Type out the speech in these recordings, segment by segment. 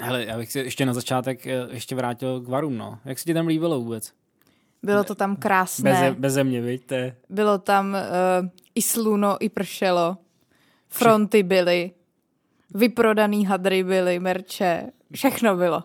Hele, já bych se ještě na začátek eh, ještě vrátil k varům, no. Jak se ti tam líbilo vůbec? Bylo to tam krásné. Beze, beze mě, víte? Bylo tam uh, i sluno, i pršelo. Fronty byly. Vyprodaný hadry byly, merče. Všechno bylo.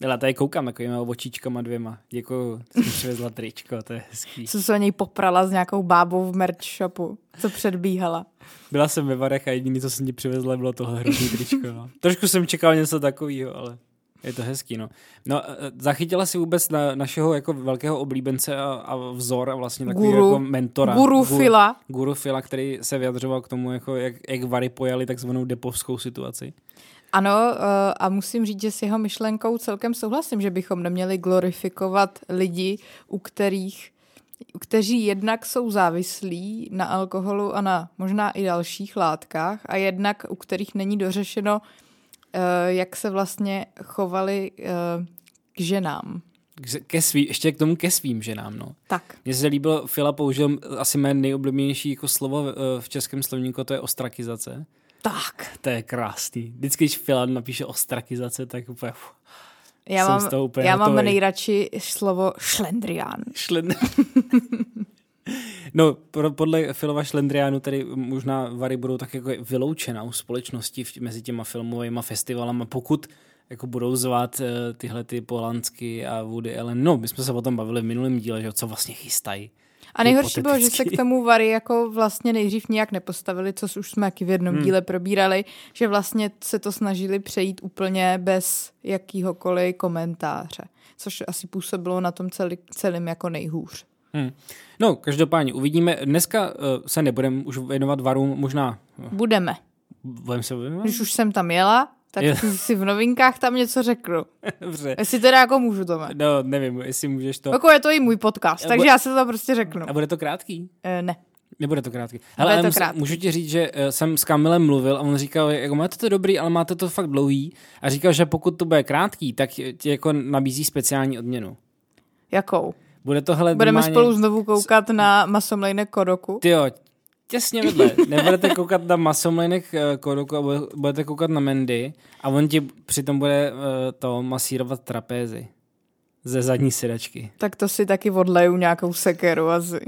Já tady koukám takovýma očičkama dvěma. Děkuju, jsem přivezla tričko, to je hezký. Co se o něj poprala s nějakou bábou v merch shopu, co předbíhala. Byla jsem ve Varech a jediný, co jsem ti přivezla, bylo tohle hrozný tričko. No. Trošku jsem čekal něco takového, ale je to hezký, no. No, e, zachytila si vůbec na našeho jako velkého oblíbence a, a vzor a vlastně takového Guru. jako mentora. Guru Gu- Fila. Guru Fila, který se vyjadřoval k tomu, jako jak, jak Vary pojali takzvanou depovskou situaci. Ano, eh, a musím říct, že s jeho myšlenkou celkem souhlasím, že bychom neměli glorifikovat lidi, u kterých kteří jednak jsou závislí na alkoholu a na možná i dalších látkách a jednak u kterých není dořešeno, eh, jak se vlastně chovali eh, k ženám. Ke svý, ještě k tomu ke svým ženám, no. Tak. Mně se líbilo, Fila použil asi mé nejoblíbenější jako slovo v českém slovníku, to je ostrakizace. Tak. To je krásný. Vždycky, když Fila napíše ostrakizace, tak úplně... Uf, Já z mám, toho úplně já mám hotovej. nejradši slovo šlendrián. šlen... no, podle Filova šlendriánu tady možná Vary budou tak jako vyloučena u společnosti mezi těma filmovými festivalama, pokud jako budou zvát uh, tyhle ty Polansky a Woody Allen. No, my jsme se o tom bavili v minulém díle, že co vlastně chystají. A nejhorší bylo, že se k tomu Vary jako vlastně nejdřív nějak nepostavili, co už jsme taky v jednom Hmm. díle probírali, že vlastně se to snažili přejít úplně bez jakýhokoliv komentáře, což asi působilo na tom celý, celým jako nejhůř. Hmm. No, každopádně uvidíme. Dneska uh, se nebudeme už věnovat varům, možná Budeme. budeme se věnovat? Když už jsem tam jela, tak Je. si v novinkách tam něco řeknu. Dobře. Jestli teda jako můžu, Tome. No, nevím, jestli můžeš to. Jako je to i můj podcast, takže já se to prostě řeknu. A bude to krátký? E, ne. Nebude to krátký. Bude Hele, ale to krátký. můžu ti říct, že eh, jsem s Kamilem mluvil a on říkal, jako máte to dobrý, ale máte to fakt dlouhý. A říkal, že pokud to bude krátký, tak ti jako nabízí speciální odměnu. Jakou? Bude to hele Budeme normálně... spolu znovu koukat na masomlejnek Kodoku. Ty jo, těsně vedle. Nebudete koukat na masomlinek uh, Kodoku a bude- budete koukat na Mendy a on ti přitom bude uh, to masírovat trapézy ze zadní sedačky. Tak to si taky odleju nějakou sekeru asi.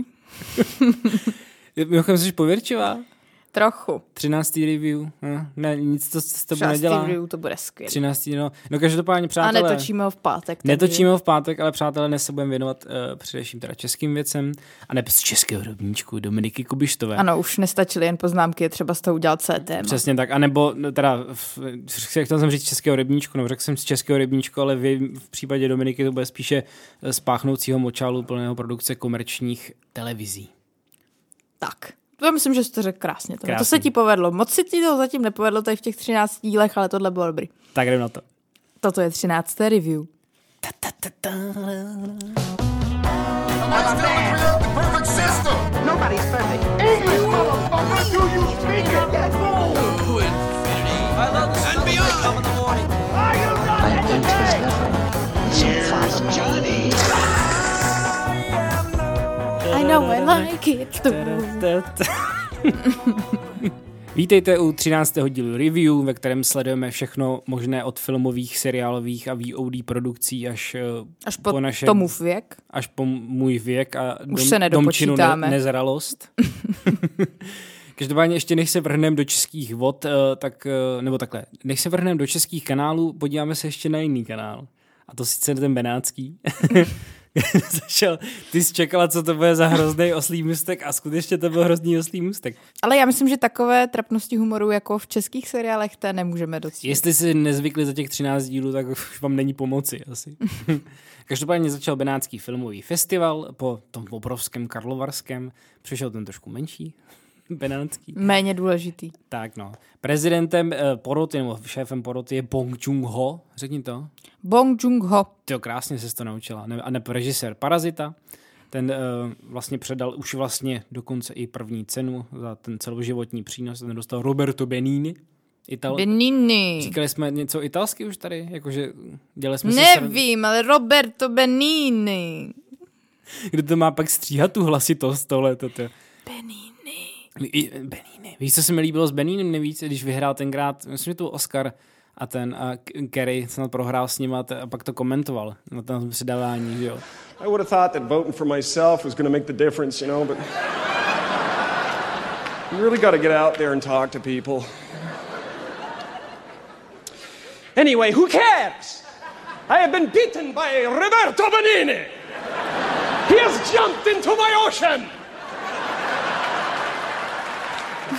Mimochodem jsi pověrčivá? Trochu. 13. review. No, ne, nic to s tebou nedělá. review, to bude skvělé. 13. No, no každopádně A přátelé. netočíme ho v pátek. takže- Netočíme ho v pátek, ale přátelé, dnes se budeme věnovat uh, především teda českým věcem a ne z českého rovníčku Dominiky Kubištové. Ano, už nestačily jen poznámky, je třeba z toho udělat C téma. Přesně tak, anebo no, teda, v- chtěl jsem říct českého rybníčku, no řekl jsem z českého rybníčku, ale vy, v případě Dominiky to bude spíše eh, z páchnoucího močálu plného produkce komerčních televizí. Tak. To myslím, že jsi to řekl krásně. To, to se ti povedlo. Moc se ti to zatím nepovedlo tady v těch 13 dílech, ale tohle bylo dobrý. Tak jdem na to. Toto je 13. review. Ta, ta, ta, ta. Perfect I know I like it. Vítejte u 13. dílu review, ve kterém sledujeme všechno možné od filmových, seriálových a VOD produkcí až, eh, Až po, po naše, tomu věk. až po můj věk a dom, se domčinu nedopočítáme. nezralost. Každopádně ještě než se vrhneme do českých vod, eh, tak, eh, nebo takhle, než se vrhneme do českých kanálů, podíváme se ještě na jiný kanál. A to sice ten benátský. Zašel, ty jsi čekala, co to bude za hrozný oslý můstek a skutečně to byl hrozný oslý můstek. Ale já myslím, že takové trapnosti humoru jako v českých seriálech té nemůžeme docílit. Jestli si nezvykli za těch 13 dílů, tak už vám není pomoci asi. Každopádně začal Benátský filmový festival po tom obrovském Karlovarském. Přišel ten trošku menší, Benátský. Méně důležitý. Tak no. Prezidentem eh, poroty, nebo šéfem poroty je Bong Joon-ho. Řekni to. Bong Joon-ho. Ty jo, krásně se to naučila. Ne, a ne režisér Parazita. Ten uh, vlastně předal už vlastně dokonce i první cenu za ten celoživotní přínos. Ten dostal Roberto Benini. Ital. Benini. Říkali jsme něco italsky už tady? Jakože dělali jsme. Nevím, ale Roberto Benini. Kdo to má pak stříhat tu hlasitost tohle? Toto. Benini. I- Benini. Víš, co se mi líbilo s Beninem nejvíc, když vyhrál tenkrát, myslím, že to byl Oscar, a ten a Kerry snad prohrál s ním a, t- a pak to komentoval na tom předávání, že jo. I would have thought that voting for myself was going to make the difference, you know, but you really got to get out there and talk to people. Anyway, who cares? I have been beaten by Roberto Benini. He has jumped into my ocean. Takže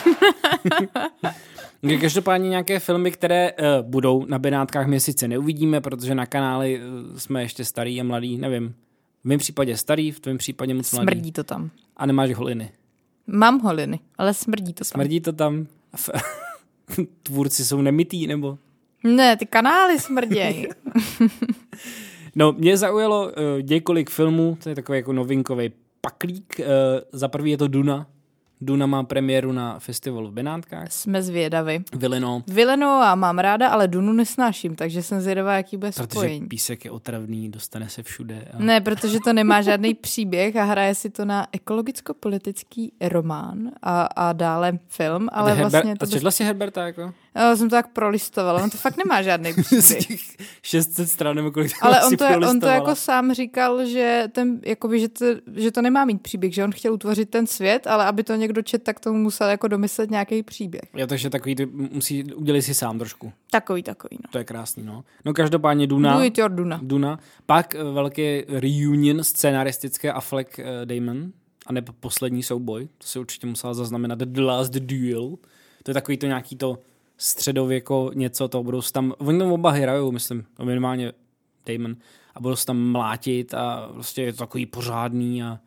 Každopádně nějaké filmy, které uh, budou na Benátkách, my sice neuvidíme, protože na kanáli uh, jsme ještě starý a mladý, nevím. V mém případě starý, v tvém případě moc mladý. Smrdí to tam. A nemáš holiny. Mám holiny, ale smrdí to tam. Smrdí to tam? Tvůrci jsou nemitý, nebo? Ne, ty kanály smrdějí. No, mě zaujalo uh, několik filmů, to je takový jako novinkový paklík. Uh, za prvý je to Duna. Duna má premiéru na festivalu v Benátkách. Jsme zvědavi. Vilino, Vileno a mám ráda, ale Dunu nesnáším, takže jsem zvědavá, jaký bude protože spojení. písek je otravný, dostane se všude. A... Ne, protože to nemá žádný příběh a hraje si to na ekologicko-politický román a, a dále film, ale Herber- vlastně a to... četla jsi Herberta jako? Já jsem to tak prolistovala, on to fakt nemá žádný příběh. těch 600 stran nebo kolik Ale on to, on to jako sám říkal, že, ten, jakoby, že, to, že to nemá mít příběh, že on chtěl utvořit ten svět, ale aby to někdo čet, tak tomu musel jako domyslet nějaký příběh. Jo, takže takový, ty musí, udělej si sám trošku. Takový, takový, no. To je krásný, no. No každopádně Duna. Do it your Duna. Duna. Pak eh, velký reunion scénaristické Affleck eh, Damon. A nebo poslední souboj. To si určitě musela zaznamenat. The Last Duel. To je takový to nějaký to středověko něco, to budou tam, oni tam oba hrajou, myslím, no minimálně Damon, a budou se tam mlátit a prostě je to takový pořádný a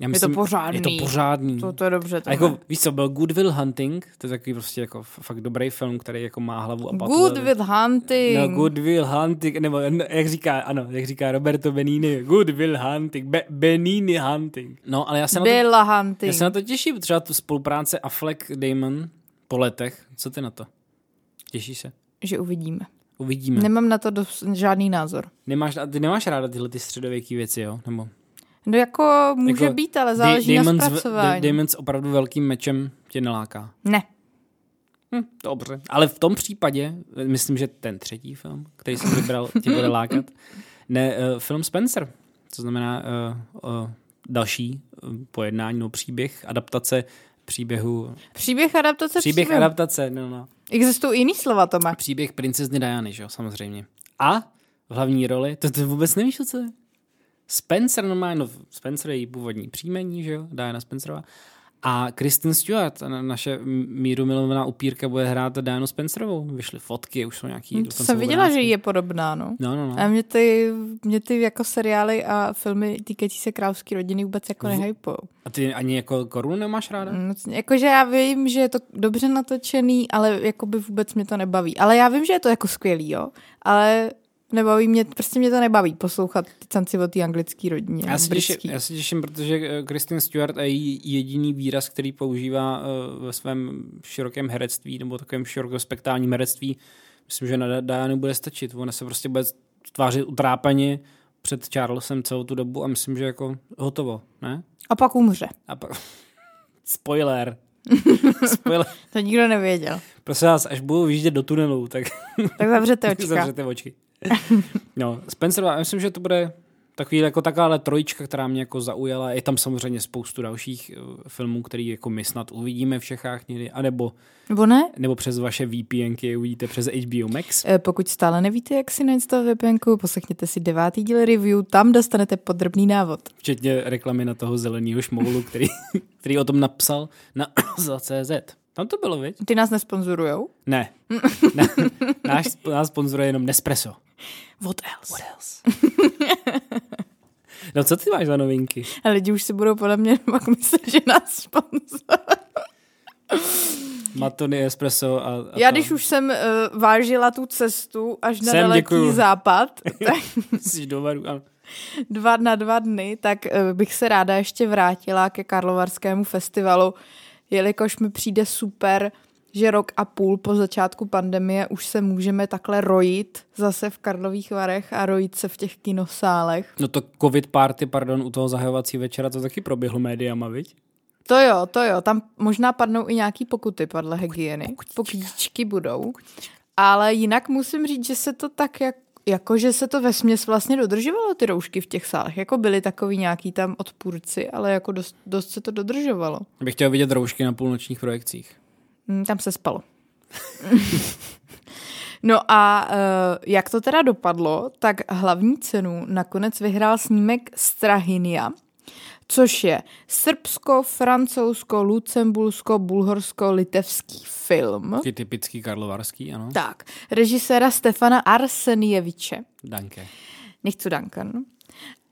já to pořádný. Je to pořádný. To, to je dobře. To a jako, víš co, byl Good Will Hunting, to je takový prostě jako fakt dobrý film, který jako má hlavu a patu. Good with hunting. No, Good Will Hunting, nebo no, jak říká, ano, jak říká Roberto Benini, Good Will Hunting, Be- Benini Hunting. No, ale já se, na to, Byla já hunting. se na to těším, třeba tu spolupráce Affleck Damon po letech. Co ty na to? Těšíš se? Že uvidíme. Uvidíme. Nemám na to dos- žádný názor. Nemáš, a ty nemáš ráda tyhle ty středověké věci, jo? Nebo, No jako může jako být, ale záleží Da- na zpracování. Damon s opravdu velkým mečem tě neláká. Ne. Hm, dobře. Ale v tom případě, myslím, že ten třetí film, který jsem vybral, tě bude lákat, ne, uh, film Spencer. To znamená uh, uh, další pojednání, no příběh, adaptace příběhu, Příběh adaptace příběh příběhu. adaptace, no, no. Existují jiný slova, Tome. Příběh princezny Diany, že jo, samozřejmě. A v hlavní roli, to ty vůbec nevíš, co je? Spencer normálně, no Spencer je její původní příjmení, že jo, Diana Spencerová. A Kristen Stewart, na- naše míru milovaná upírka, bude hrát Dianu Spencerovou. Vyšly fotky, už jsou nějaký... To dokonce jsem viděla, že obrázky. je podobná, no. No, no, no. A mě ty, mě ty jako seriály a filmy týkající se královské rodiny vůbec jako nehypou. A ty ani jako korunu nemáš ráda? Mm, Jakože já vím, že je to dobře natočený, ale jakoby vůbec mě to nebaví. Ale já vím, že je to jako skvělý, jo. Ale nebaví mě, prostě mě to nebaví poslouchat ty canci o té anglické rodině. Já se, těším, já se těším, protože eh, Kristen Stewart je její jediný výraz, který používá eh, ve svém širokém herectví nebo takovém širokospektálním herectví. Myslím, že na Dianu bude stačit. Ona se prostě bude tvářit utrápaně před Charlesem celou tu dobu a myslím, že jako hotovo, ne? A pak umře. A pak... Spoiler. Spoiler. To nikdo nevěděl. Prosím vás, až budou vyjíždět do tunelu, tak Tak zavřete očka. zavřete oči. No, Spencerová, já myslím, že to bude takový jako taková trojička, která mě jako zaujala. Je tam samozřejmě spoustu dalších eh, filmů, který jako my snad uvidíme v Čechách někdy, anebo, Nebo ne? nebo přes vaše VPNky uvidíte přes HBO Max. Eh, Pokud stále nevíte, jak si nainstalovat VPNku, poslechněte si devátý díl review, tam dostanete podrobný návod. Včetně reklamy na toho zeleného šmoulu, který, který o tom napsal na za CZ. Tam to bylo, viď? Ty nás nesponzorujou? Ne. ne. Náš, nás sponzoruje jenom Nespresso. What else? What else? no co ty máš za novinky? A lidi už si budou podle mě pak myslet, že nás sponzor. Matony, Espresso a, a Já to. když už jsem uh, vážila tu cestu až na Sem, daleký děkuju. západ, tak Jsi do varu, ano. dva na dva dny, tak uh, bych se ráda ještě vrátila ke Karlovarskému festivalu, jelikož mi přijde super, že rok a půl po začátku pandemie už se můžeme takhle rojit zase v Karlových Varech a rojit se v těch kinosálech. No to covid party, pardon, u toho zahajovací večera, to taky proběhlo médiama, viď? To jo, to jo, tam možná padnou i nějaký pokuty podle hygieny. Pokutíčky budou. Ale jinak musím říct, že se to tak jak, jako, že se to ve směs vlastně dodržovalo ty roušky v těch sálech. Jako byly takový nějaký tam odpůrci, ale jako dost, dost se to dodržovalo. Bych chtěl vidět roušky na půlnočních projekcích. Mm, Tam se spalo. no a uh, jak to teda dopadlo, tak hlavní cenu nakonec vyhrál snímek Strahynia, což je Srbsko, Francouzsko, Lucembursko, Bulhorsko, litevský film. Taky typický karlovarský, ano. Tak, režiséra Stefana Arsenjeviče. Danke. Nechci Duncan.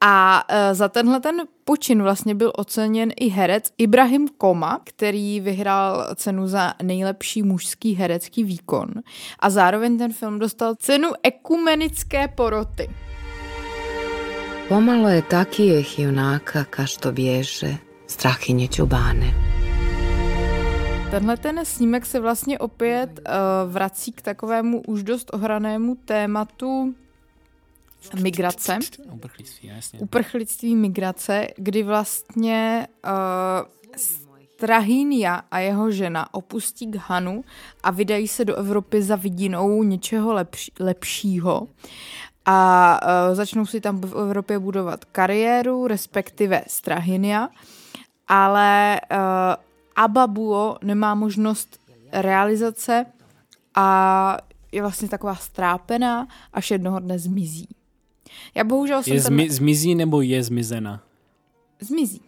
A e, za tenhle ten počin vlastně byl oceněn i herec Ibrahim Koma, který vyhrál cenu za nejlepší mužský herecký výkon. A zároveň ten film dostal cenu ekumenické poroty. Pomalo je takijeh junaka ka što bježe strahinje čubane. Tenhle ten snímek se vlastně opět uh, vrací k takovému už dost ohranému tématu migrace. Uprchlíctví, jasně. uprchlictví migrace, kdy vlastně uh, a jeho žena opustí Ghanu a vydají se do Evropy za vidinou něčeho lepší, lepšího. A uh, začnou si tam v Evropě budovat kariéru, respektive Strahynia, ale uh, Ababuo nemá možnost realizace a je vlastně taková strápená, až jednoho dne zmizí. Já bohužel jsem Je ten... zmi- zmizí nebo je zmizena? zmizí.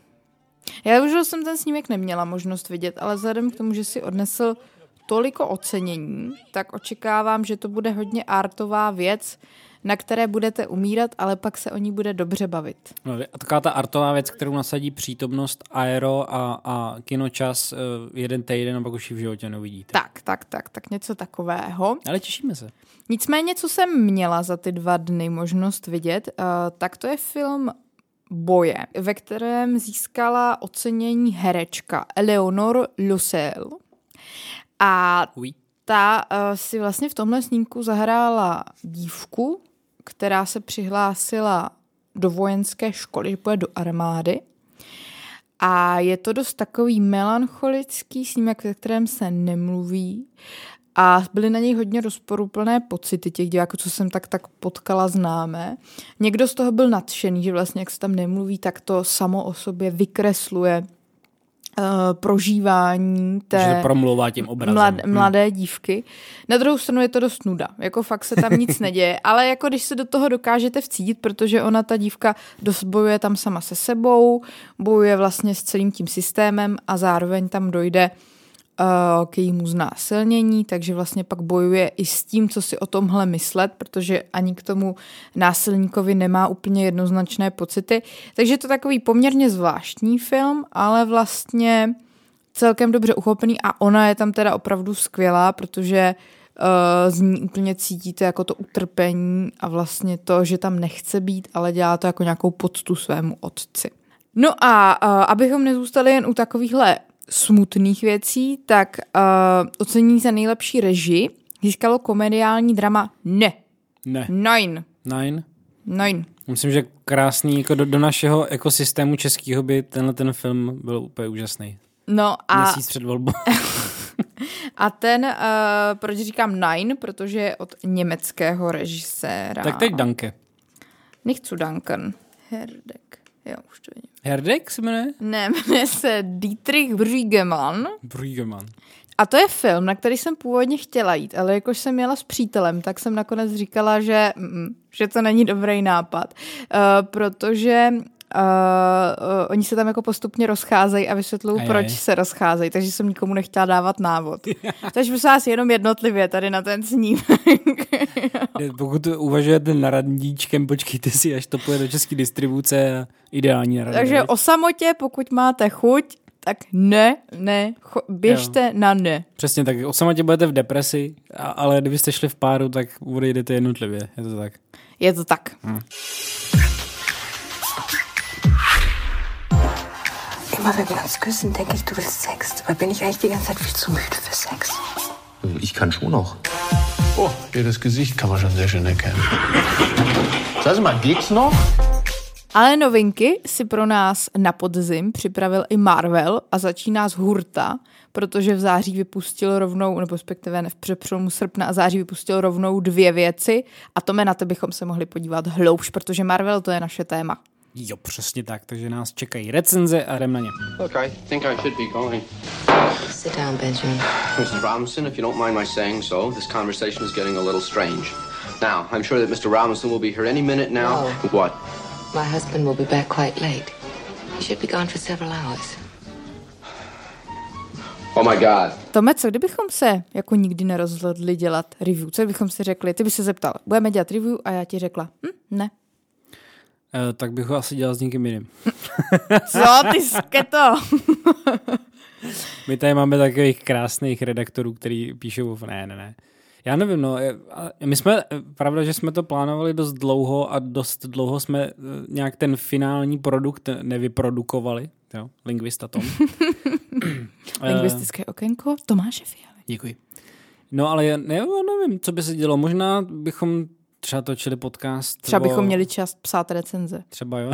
Já už jsem ten snímek neměla možnost vidět, ale vzhledem k tomu, že si odnesl toliko ocenění, tak očekávám, že to bude hodně artová věc, na které budete umírat, ale pak se o ní bude dobře bavit. No, a taková ta artová věc, kterou nasadí přítomnost aero a, a kinočas eh, jeden týden a pak už ji v životě neuvidíte. Tak, tak, tak, tak něco takového. Ale těšíme se. Nicméně, co jsem měla za ty dva dny možnost vidět, uh, tak to je film Boje, ve kterém získala ocenění herečka Eleonore Lucel. A ta uh, si vlastně v tomhle snímku zahrála dívku, která se přihlásila do vojenské školy, že půjde do armády. A je to dost takový melancholický snímek, ve kterém se nemluví. A byly na něj hodně rozporuplné pocity těch diváků, co jsem tak tak potkala známé. Někdo z toho byl nadšený, že vlastně jak se tam nemluví, tak to samo o sobě vykresluje uh, prožívání té Že promlouvá tím obrazem. mlad, Hm. mladé dívky. Na druhou stranu je to dost nuda, jako fakt se tam nic neděje, ale jako když se do toho dokážete vcítit, protože ona, ta dívka, dost bojuje tam sama se sebou, bojuje vlastně s celým tím systémem a zároveň tam dojde uh, k jejímu znásilnění, takže vlastně pak bojuje i s tím, co si o tomhle myslet, protože ani k tomu násilníkovi nemá úplně jednoznačné pocity. Takže je to takový poměrně zvláštní film, ale vlastně celkem dobře uchopený a ona je tam teda opravdu skvělá, protože uh, z ní úplně cítíte jako to utrpení a vlastně to, že tam nechce být, ale dělá to jako nějakou poctu svému otci. No a uh, abychom nezůstali jen u takovýchhle smutných věcí, tak uh, ocení za nejlepší režii získalo komediální drama Ne. Ne. Nine. Nine. Nine. Myslím, že krásný, jako do, do našeho ekosystému českého by tenhle ten film byl úplně úžasný. No a, Měsíc před volbou. a ten, uh, proč říkám Nine, protože je od německého režiséra. tak teď Danke. Nechci Duncan. Herdek. Jo, už to vidím. Herdek se jmenuje? Ne, jmenuje se Dietrich Brüggemann. Brüggemann. A to je film, na který jsem původně chtěla jít, ale jakož jsem jela s přítelem, tak jsem nakonec říkala, že, mm, že to není dobrý nápad, uh, protože uh, uh, oni se tam jako postupně rozcházejí a vysvětlují, proč se rozcházejí, takže jsem nikomu nechtěla dávat návod. takže prosím vás jenom jednotlivě tady na ten snímek. Pokud uvažujete na radníčkem, počkejte si, až to půjde do české distribuce a ideální na takže o samotě, pokud máte chuť, tak ne, ne, cho, běžte jo. na ne. Přesně tak, o samotě budete v depresi, a, ale kdybyste šli v páru, tak odejdete jednotlivě, je to tak. Je to tak. Immer wenn wir uns küssen, denke ich, du willst Sex. Dabei bin ich eigentlich die ganze Zeit viel zu müde für Sex. Ich kann schon noch. Oh, hier das Gesicht kann man schon sehr schön erkennen. Sie mal, geht's noch? Ale novinky si pro nás na podzim připravil i Marvel a začíná z hurta, protože v září vypustil rovnou, nebo respektive ne, v přepřelomu srpna a září vypustil rovnou dvě věci a to na to bychom se mohli podívat hloubš, protože Marvel to je naše téma. Jo, přesně tak, takže nás čekají recenze a jdem na ně. Look, I think I should be going. Sit down, Benjamin. Mrs. Robinson, if you don't mind my saying so, this conversation is getting a little strange. Now, I'm sure that Mr. Robinson will be here any minute now. No. What? My husband will be back quite late. He should be gone for several hours. Oh my God. Tome, co kdybychom se jako nikdy nerozhodli dělat review? Co kdybychom si řekli, ty by se zeptal, budeme dělat review a já ti řekla, hm, ne. E, tak bych ho asi dělal s někým jiným. Co ty sketo? My tady máme takových krásných redaktorů, který píšou, ne, ne, ne. Já nevím, no, my jsme, pravda, že jsme to plánovali dost dlouho a dost dlouho jsme eh, nějak ten finální produkt nevyprodukovali, jo, lingvista Tom. Eh, Lingvistické okénko Tomáše Fialy. Děkuji. No ale já ne, já nevím, co by se dělo. Možná bychom třeba točili podcast. Třeba o- bychom měli čas psát recenze. Třeba jo.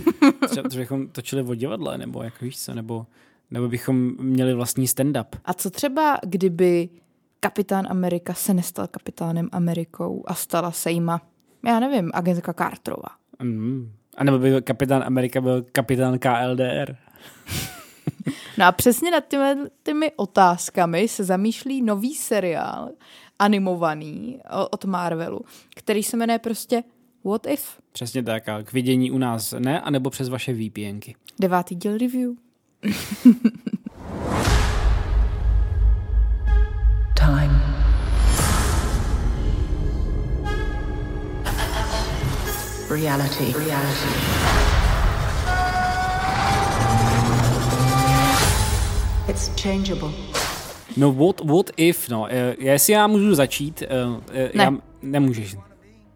třeba, třeba bychom točili o divadle, nebo jak víš co, nebo, nebo bychom měli vlastní stand-up. A co třeba, kdyby kapitán Amerika se nestal kapitánem Amerikou a stala se jima, já nevím, agentka Carterová. Mm. A nebo by kapitán Amerika byl kapitán KLDR. No a přesně nad těmi, těmi otázkami se zamýšlí nový seriál animovaný od Marvelu, který se jmenuje prostě What If? Přesně tak, a k vidění u nás ne, anebo přes vaše VPNky. Devátý díl review. Time. Reality. Reality. It's changeable. No what, what if, no, eh, jestli já můžu začít, eh, eh, Ne. já, nemůžeš.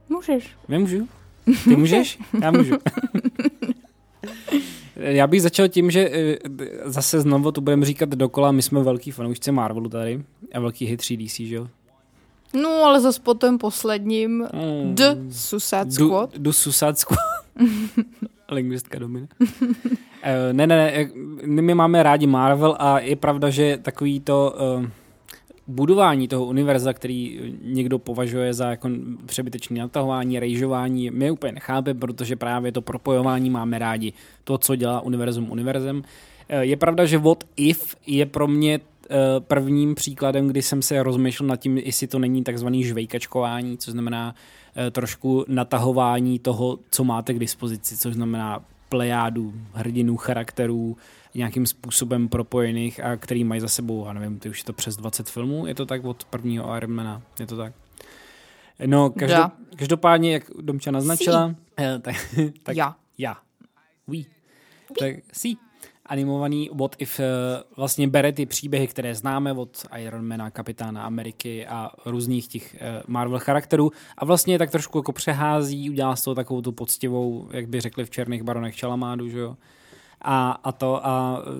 Můžeš. Nemůžu? Ty můžeš? Já můžu. Já bych začal tím, že zase znovu to budeme říkat dokola, my jsme velký fanoušci Marvelu tady a velký hit 3DC, že jo? No, ale zase po tom posledním Mm. The Suicide Squad. Du Suicide Squad. Lingvistka Domina. Eh, ne, ne, ne, my máme rádi Marvel a je pravda, že takový to uh, budování toho univerza, který někdo považuje za jako přebytečné natahování, rejžování, my úplně nechápe, protože právě to propojování máme rádi. To, co dělá univerzum univerzem. Eh, Je pravda, že What If je pro mě prvním příkladem, kdy jsem se rozmýšlel nad tím, jestli to není takzvaný žvejkačkování, co znamená trošku natahování toho, co máte k dispozici, což znamená plejádu hrdinů, charakterů, nějakým způsobem propojených a který mají za sebou, já nevím, ty už je to přes 20 filmů, je to tak od prvního Ironmana, je to tak? No, každo, Ja. každopádně, jak Domča naznačila, eh, tak, tak Já. já. Oui. Tak sí. Animovaný What If eh, vlastně bere ty příběhy, které známe od Ironmana, Kapitána Ameriky a různých těch eh, Marvel charakterů a vlastně tak trošku jako přehází, udělá z toho takovou tu poctivou, jak by řekli v Černých baronech Čalamádu, že jo? A, a to a eh,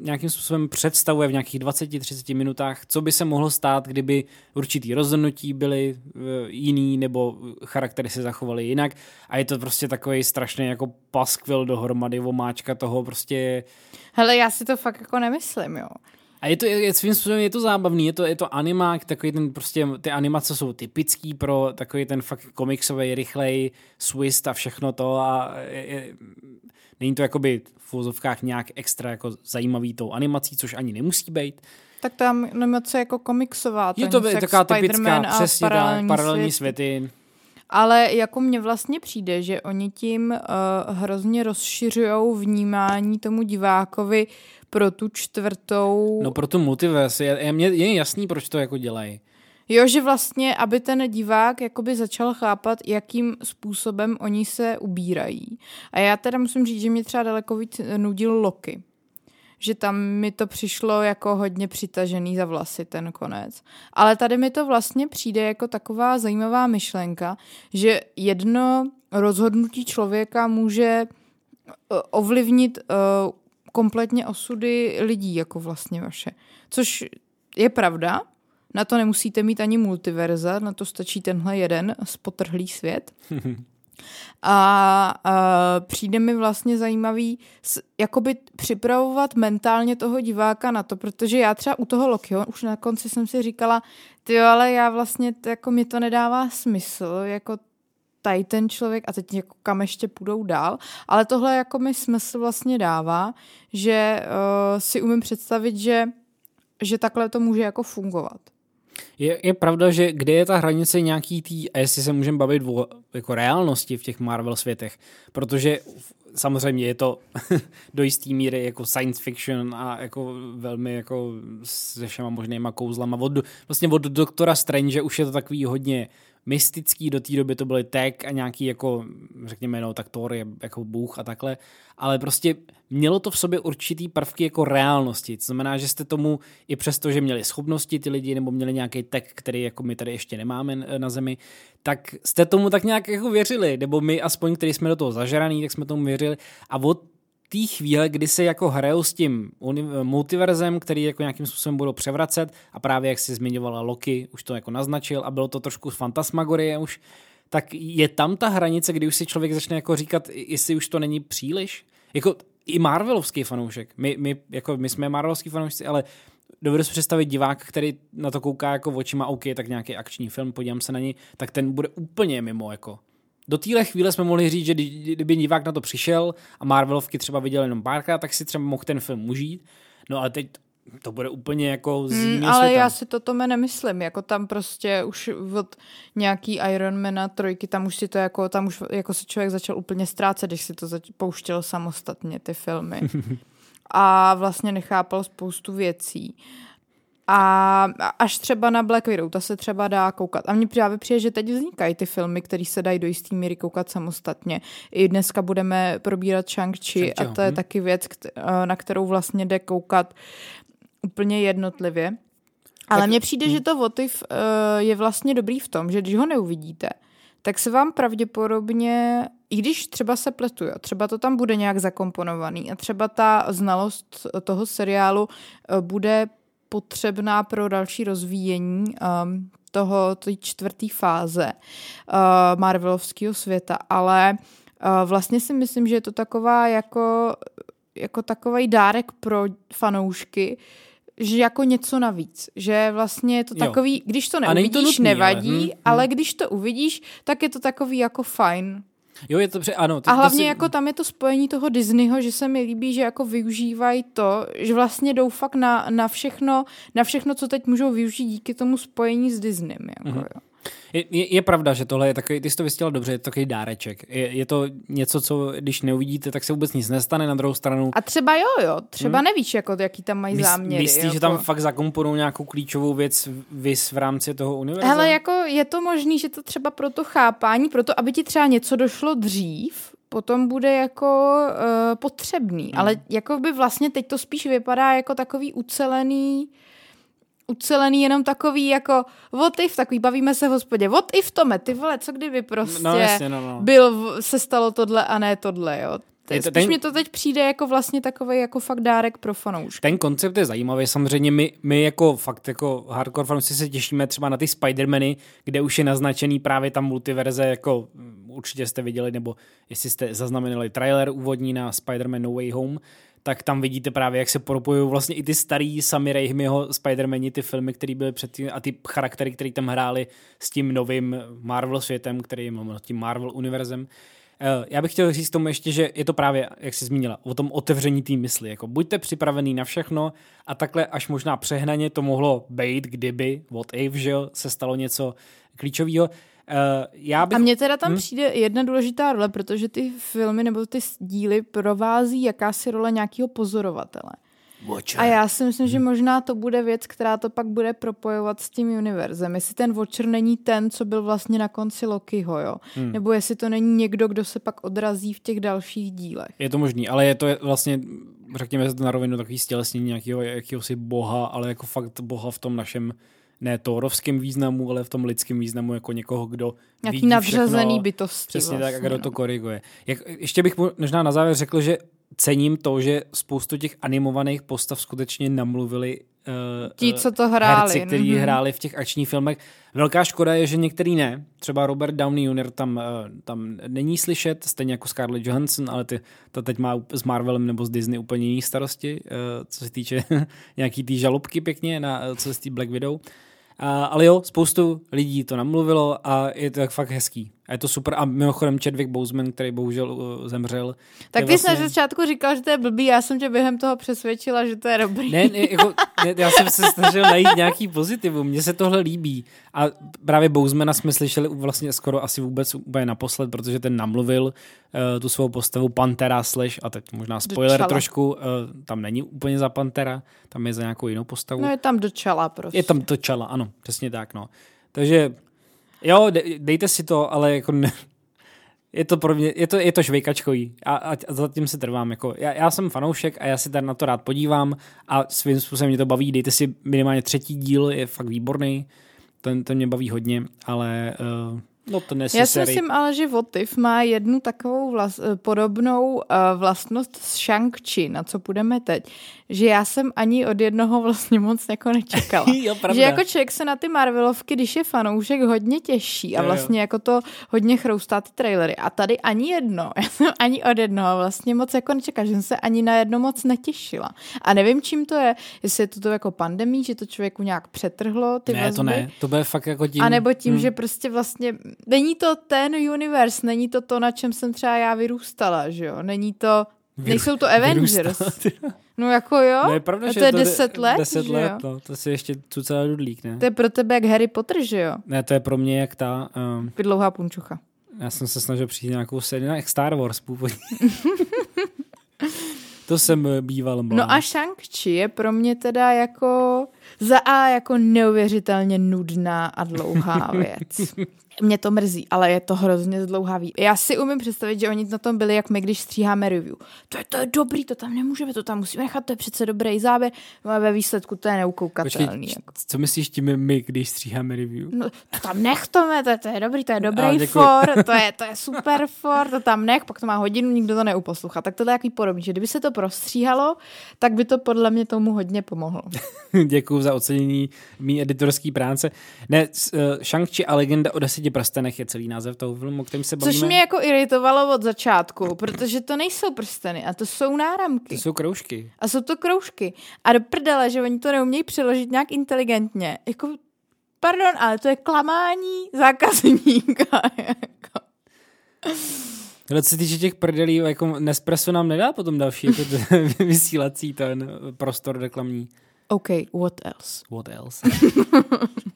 nějakým způsobem představuje v nějakých 20-30 minutách, co by se mohlo stát, kdyby určitý rozhodnutí byly eh, jiný nebo charaktery se zachovaly jinak a je to prostě takový strašný jako paskvil dohromady, omáčka toho prostě Hele, já si to fakt jako nemyslím, jo. a je to je, je, svým způsobem je to zábavný, je to, je to animák, takový ten prostě, ty animace jsou typický pro takový ten fakt komiksový, rychlej swist a všechno to a je, je, není to jakoby v úzovkách nějak extra jako zajímavý tou animací, což ani nemusí být. Tak ta animace jako komiksová. Je to taková typická, přesně tak, paralelní svět. světy. Ale jako mně vlastně přijde, že oni tím uh, hrozně rozšiřují vnímání tomu divákovi pro tu čtvrtou... No pro tu multiverse, je, je, je jasný, proč to jako dělají. Jo, že vlastně, aby ten divák jakoby začal chápat, jakým způsobem oni se ubírají. A já teda musím říct, že mě třeba daleko víc nudil Loki. Že tam mi to přišlo jako hodně přitažený za vlasy ten konec. Ale tady mi to vlastně přijde jako taková zajímavá myšlenka, že jedno rozhodnutí člověka může eh, ovlivnit eh, kompletně osudy lidí, jako vlastně vaše. Což je pravda, na to nemusíte mít ani multiverza, na to stačí tenhle jeden spotrhlý svět. A, a přijde mi vlastně zajímavý s, jakoby připravovat mentálně toho diváka na to, protože já třeba u toho Lokiho už na konci jsem si říkala, ty ale já vlastně, t- jako mi to nedává smysl, jako tady ten člověk a teď jako kam ještě půjdou dál, ale tohle jako mi smysl vlastně dává, že uh, si umím představit, že, že takhle to může jako fungovat. Je, je pravda, že kde je ta hranice nějaký tý, a jestli se můžeme bavit o jako reálnosti v těch Marvel světech, protože samozřejmě je to do jistý míry jako science fiction a jako velmi jako se všema možnýma kouzlama. Od, vlastně od doktora Strange už je to takový hodně mystický, do té doby to byly tech a nějaký jako, řekněme, no, tak Thor je jako bůh a takhle, ale prostě mělo to v sobě určitý prvky jako reálnosti, to znamená, že jste tomu i přesto, že měli schopnosti ty lidi nebo měli nějaký tech, který jako my tady ještě nemáme na zemi, tak jste tomu tak nějak jako věřili, nebo my aspoň, který jsme do toho zažraný, tak jsme tomu věřili. A od té chvíle, kdy se jako hrajou s tím multiverzem, který jako nějakým způsobem budou převracet a právě jak si zmiňovala Loki, už to jako naznačil a bylo to trošku fantasmagorie už, tak je tam ta hranice, kdy už si člověk začne jako říkat, jestli už to není příliš. Jako i Marvelovský fanoušek. My, my, jako my jsme Marvelovský fanoušci, ale dovedu si představit divák, který na to kouká jako očima, OK, tak nějaký akční film, podívám se na něj, tak ten bude úplně mimo, jako do téhle chvíle jsme mohli říct, že kdyby divák na to přišel a Marvelovky třeba viděl jenom párkrát, tak si třeba mohl ten film užít. No ale teď to bude úplně jako z hmm, Ale já si to tome nemyslím, jako tam prostě už od nějaký Ironmana trojky, tam už si to jako, tam už jako se člověk začal úplně ztrácet, když si to zač- pouštěl samostatně, ty filmy. a vlastně nechápal spoustu věcí. A až třeba na Black Widow, ta se třeba dá koukat. A mně právě přijde, že teď vznikají ty filmy, které se dají do jisté míry koukat samostatně. I dneska budeme probírat Shang-Chi a to je hm. taky věc, na kterou vlastně jde koukat úplně jednotlivě. Ale Tak- mně přijde, hm. že to Votiv je vlastně dobrý v tom, že když ho neuvidíte, tak se vám pravděpodobně, i když třeba se pletu, jo, třeba to tam bude nějak zakomponovaný a třeba ta znalost toho seriálu eh, bude potřebná pro další rozvíjení um, toho té čtvrté fáze uh, Marvelovského světa, ale uh, vlastně si myslím, že je to taková jako, jako takový dárek pro fanoušky, že jako něco navíc, že vlastně je to Jo. takový, když to není to neuvidíš, nutný, ale- nevadí, hm, hm. ale když to uvidíš, tak je to takový jako fajn. Jo, je to pře- ano. To, A to hlavně si, jako tam je to spojení toho Disneyho, že se mi líbí, že jako využívají to, že vlastně jdou fakt na, na, všechno, na všechno, co teď můžou využít díky tomu spojení s Disneym. Jako, Mhm. jo. Je, je, je pravda, že tohle je takový, ty jsi to vystěla dobře, je to takový dáreček. Je, je to něco, co když neuvidíte, tak se vůbec nic nestane na druhou stranu. A třeba jo, jo, třeba nevíš, jako, jaký tam mají Mys- záměry. Myslíš, jako. že tam fakt zakomponují nějakou klíčovou věc vys v rámci toho univerza? Hele, jako je to možný, že to třeba pro to chápání, proto aby ti třeba něco došlo dřív, potom bude jako uh, potřebný. Hmm. Ale jako by vlastně teď to spíš vypadá jako takový ucelený ucelený jenom takový jako what if, takový bavíme se v hospodě, what if Tome, ty vole, co kdyby prostě No, jasně, no, no. byl, se stalo tohle a ne tohle, jo. To Spíš ten- mi to teď přijde jako vlastně takový jako fakt dárek pro fanoušky. Ten koncept je zajímavý, samozřejmě my, my jako fakt jako hardcore fanoušci se těšíme třeba na ty Spidermany, kde už je naznačený právě tam multiverze, jako mm, určitě jste viděli, nebo jestli jste zaznamenali trailer úvodní na Spider-Man No Way Home, tak tam vidíte právě, jak se propojují vlastně i ty starý Sami Raimiho Spider-Mani, ty filmy, které byly předtím a ty charaktery, které tam hráli s tím novým Marvel světem, který mám tím Marvel univerzem. Eh, Já bych chtěl říct tomu ještě, že je to právě, jak jsi zmínila, o tom otevření té mysli. Jako buďte připravený na všechno a takhle až možná přehnaně to mohlo být, kdyby, what if, že se stalo něco klíčového. Já bych... A mně teda tam hmm? přijde jedna důležitá role, protože ty filmy nebo ty díly provází jakási role nějakého pozorovatele. Watcher. A já si myslím, že možná to bude věc, která to pak bude propojovat s tím univerzem. Jestli ten Watcher není ten, co byl vlastně na konci Lokiho, jo? Hmm. Nebo jestli to není někdo, kdo se pak odrazí v těch dalších dílech. Je to možný, ale je to vlastně, řekněme to na rovinu, takový stělesnění nějakého jakéhosi boha, ale jako fakt boha v tom našem ne tórovském významu, ale v tom lidském významu jako někoho, kdo Nějaký vidí nadřazený bytosti Přesně vlastně, tak, a kdo no. to koriguje. Jak, ještě bych možná na závěr řekl, že cením to, že spoustu těch animovaných postav skutečně namluvili Ti, eh, co to hráli, Herci, kteří mhm. hráli v těch akčních filmech. Velká škoda je, že některý ne. Třeba Robert Downey Jr. tam, eh, tam není slyšet, stejně jako Scarlett Johansson, ale ty, to teď má s Marvelem nebo s Disney úplně jiný starosti, eh, co se týče nějaký té žalobky pěkně, na, co se týče Black Widow. A, ale jo, spoustu lidí to namluvilo a je to tak fakt hezký. A je to super. A mimochodem Chadwick Boseman, který bohužel uh, zemřel. Tak ty jsi na začátku říkal, že to je blbý, já jsem tě během toho přesvědčila, že to je dobrý. Ne, ne, jako, ne, já jsem se snažil najít nějaký pozitivum, mně se tohle líbí. A právě Bouzmana jsme slyšeli vlastně skoro asi vůbec úplně naposled, protože ten namluvil uh, tu svou postavu Pantera slash, a teď možná spoiler čela. trošku, uh, tam není úplně za Pantera, tam je za nějakou jinou postavu. No je tam dočala prostě. Je tam to čala, ano, přesně tak, no. Takže jo, de, dejte si to, ale jako ne, je to pro mě, je to, je to švejkačkový a, a, a zatím se trvám. Jako, já, já, jsem fanoušek a já si tady na to rád podívám a svým způsobem mě to baví. Dejte si minimálně třetí díl, je fakt výborný. Ten, ten mě baví hodně, ale uh, no to Já si necessary. myslím ale, že Votiv má jednu takovou vlast, podobnou uh, vlastnost s Shang-Chi, na co půjdeme teď. Že já jsem ani od jednoho vlastně moc jako nečekala. Jo, pravda. že jako člověk se na ty Marvelovky, když je fanoušek, hodně těší a Jo, jo. vlastně jako to hodně chroustá ty trailery. A tady ani jedno, já jsem ani od jednoho vlastně moc jako nečekala, že jsem se ani na jedno moc netěšila. A nevím, čím to je, jestli je to, to jako pandemí, že to člověku nějak přetrhlo ty ne, vazby. to ne, to bude fakt jako tím. A nebo tím, hm. že prostě vlastně není to ten universe, není to to, na čem jsem třeba já vyrůstala, že jo? Není to, nejsou to Avengers. Vyrůstala. No jako jo, No je pravda, a to je de- 10 let, 10 že let, jo? no, to si ještě cucela dudlík, ne? To je pro tebe jak Harry Potter, že jo? Ne, to je pro mě jak ta, um, Dlouhá punčucha. Já jsem se snažil přijít nějakou sérii, jak Star Wars původně. to jsem eh, býval mlad. No a Shang-Chi je pro mě teda jako za A jako neuvěřitelně nudná a dlouhá věc. Mě to mrzí, ale je to hrozně zdlouhavý. Já si umím představit, že oni na tom byli, jak my, když stříháme review. To je, to je dobrý, to tam nemůžeme, to tam musíme nechat, to je přece dobrý záběr. No a ve výsledku to je Počkej, neukoukatelný. c- Jako. co myslíš tím my, když stříháme review? No, to tam nech to, to, je- to je dobrý, to je A, dobrý děkuji. for, to je, to je super for, to tam nech, pak to má hodinu, nikdo to neuposlouchá. Tak tohle je jaký podobný, že kdyby se to prostříhalo, tak by to podle mě tomu hodně pomohlo. Děkuji za ocenění mý editorský práce. Ne, uh, Shang-Chi a legenda o deseti prstenech je celý název toho filmu, o kterém se bavíme. Což mě jako iritovalo od začátku, protože to nejsou prsteny a to jsou náramky. To jsou kroužky. A jsou to kroužky. A do prdele, že oni to neumějí přeložit nějak inteligentně. Jako, pardon, ale to je klamání zákazníka. Jako. Ale co se týče těch prdelí, jako Nespresso nám nedá potom další jako vysílací ten prostor reklamní. OK, what else? What else?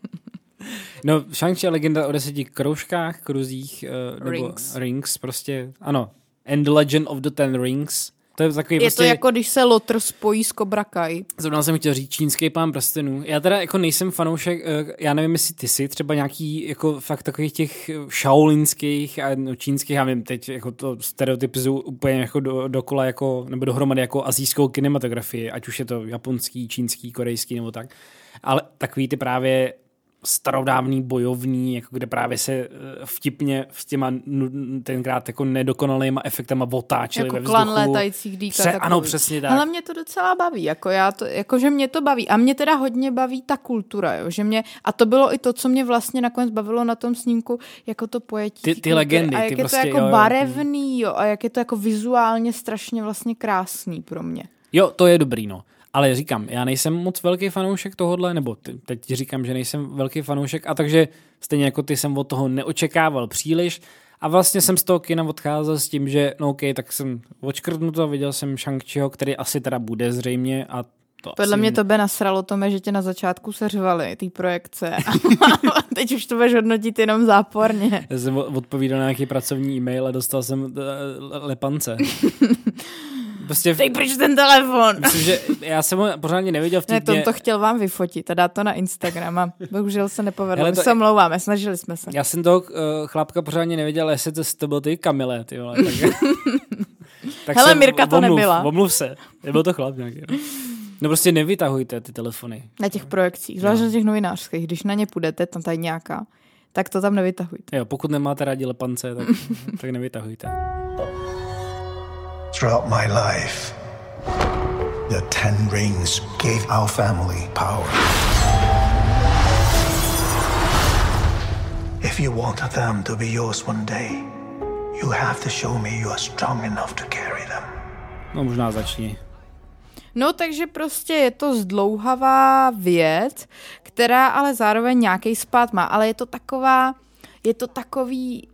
no, Shang-Chi a legenda o deseti kroužkách, kruzích, uh, nebo Rings. rings, prostě, ano. And the Legend of the Ten Rings. To je takový Je prostě... to jako, když se Lotr spojí s Cobra Kai. Zrovna jsem chtěl říct čínský pán prstenů. Já teda jako nejsem fanoušek, eh, já nevím, jestli ty jsi třeba nějaký jako fakt takových těch šaolinských a no, čínských, já vím, teď jako to stereotypizuju úplně jako do, dokola jako, nebo dohromady jako azijskou kinematografii, ať už je to japonský, čínský, korejský nebo tak. Ale takový ty právě starodávný bojovný, jako kde právě se eh, vtipně s těma tenkrát jako nedokonalýma efektama otáčeli Jako ve klan vzduchu. létajících dýka. Pře- ano, přesně tak. Ale mě to docela baví, jako, já to, jako že mě to baví. A mě teda hodně baví ta kultura, jo, že mě, a to bylo i to, co mě vlastně nakonec bavilo na tom snímku, jako to pojetí. Ty- ty kultury. legendy, A jak ty je to prostě, jako jo, jo. barevný, jo, a jak je to jako vizuálně strašně vlastně krásný pro mě. Jo, to je dobrý, no. Ale říkám, já nejsem moc velký fanoušek tohohle, nebo teď říkám, že nejsem velký fanoušek, a takže stejně jako ty jsem od toho neočekával příliš. A vlastně jsem z toho kina odcházel s tím, že no OK, tak jsem odškrtnul to, viděl jsem shang který asi teda bude zřejmě a to Podle asi mě to by nasralo tome, že tě na začátku seřvali, ty projekce. A teď už to budeš hodnotit jenom záporně. Já jsem odpovídal na nějaký pracovní e-mail a dostal jsem eh, lepance. Prostě Dej pryč ten telefon. myslím, že já jsem ho pořádně neviděl v té Ne, to, to chtěl vám vyfotit a dát to na Instagram a bohužel se nepovedlo. Hele, My to- se omlouváme, snažili jsme se. Já jsem toho uh, chlapka pořádně nevěděl, jestli to, to byl ty Kamile, ty vole. Tak, tak Hele, jsem- Mirka to omluv, nebyla. Omluv se, nebyl to chlap nějaký. No. no prostě nevytahujte ty telefony. Na těch projekcích, zvlášť na těch novinářských, když na ně půjdete, tam tady nějaká, tak to tam nevytahujte. Jo, pokud nemáte rádi lepance, tak, tak nevytahujte. Throughout my life, The Ten Rings gave our family power. If you want them to be yours one day, you have to show me you are strong enough to carry them. No možná začni. No, takže prostě je to zdlouhavá věc, která ale zároveň nějaký spát má, ale je to taková, je to takový,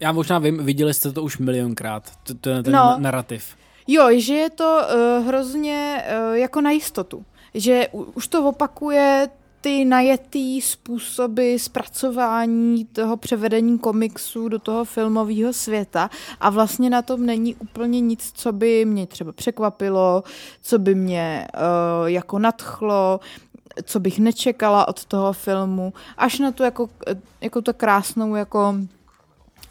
Já možná vím, viděli jste to už milionkrát, to, to je ten No. no. narrativ. jo, že je to uh, hrozně uh, jako na jistotu, že u, už to opakuje ty najetý způsoby zpracování toho převedení komiksu do toho filmového světa a vlastně na tom není úplně nic, co by mě třeba překvapilo, co by mě uh, jako nadchlo, co bych nečekala od toho filmu, až na tu jako, jako to krásnou jako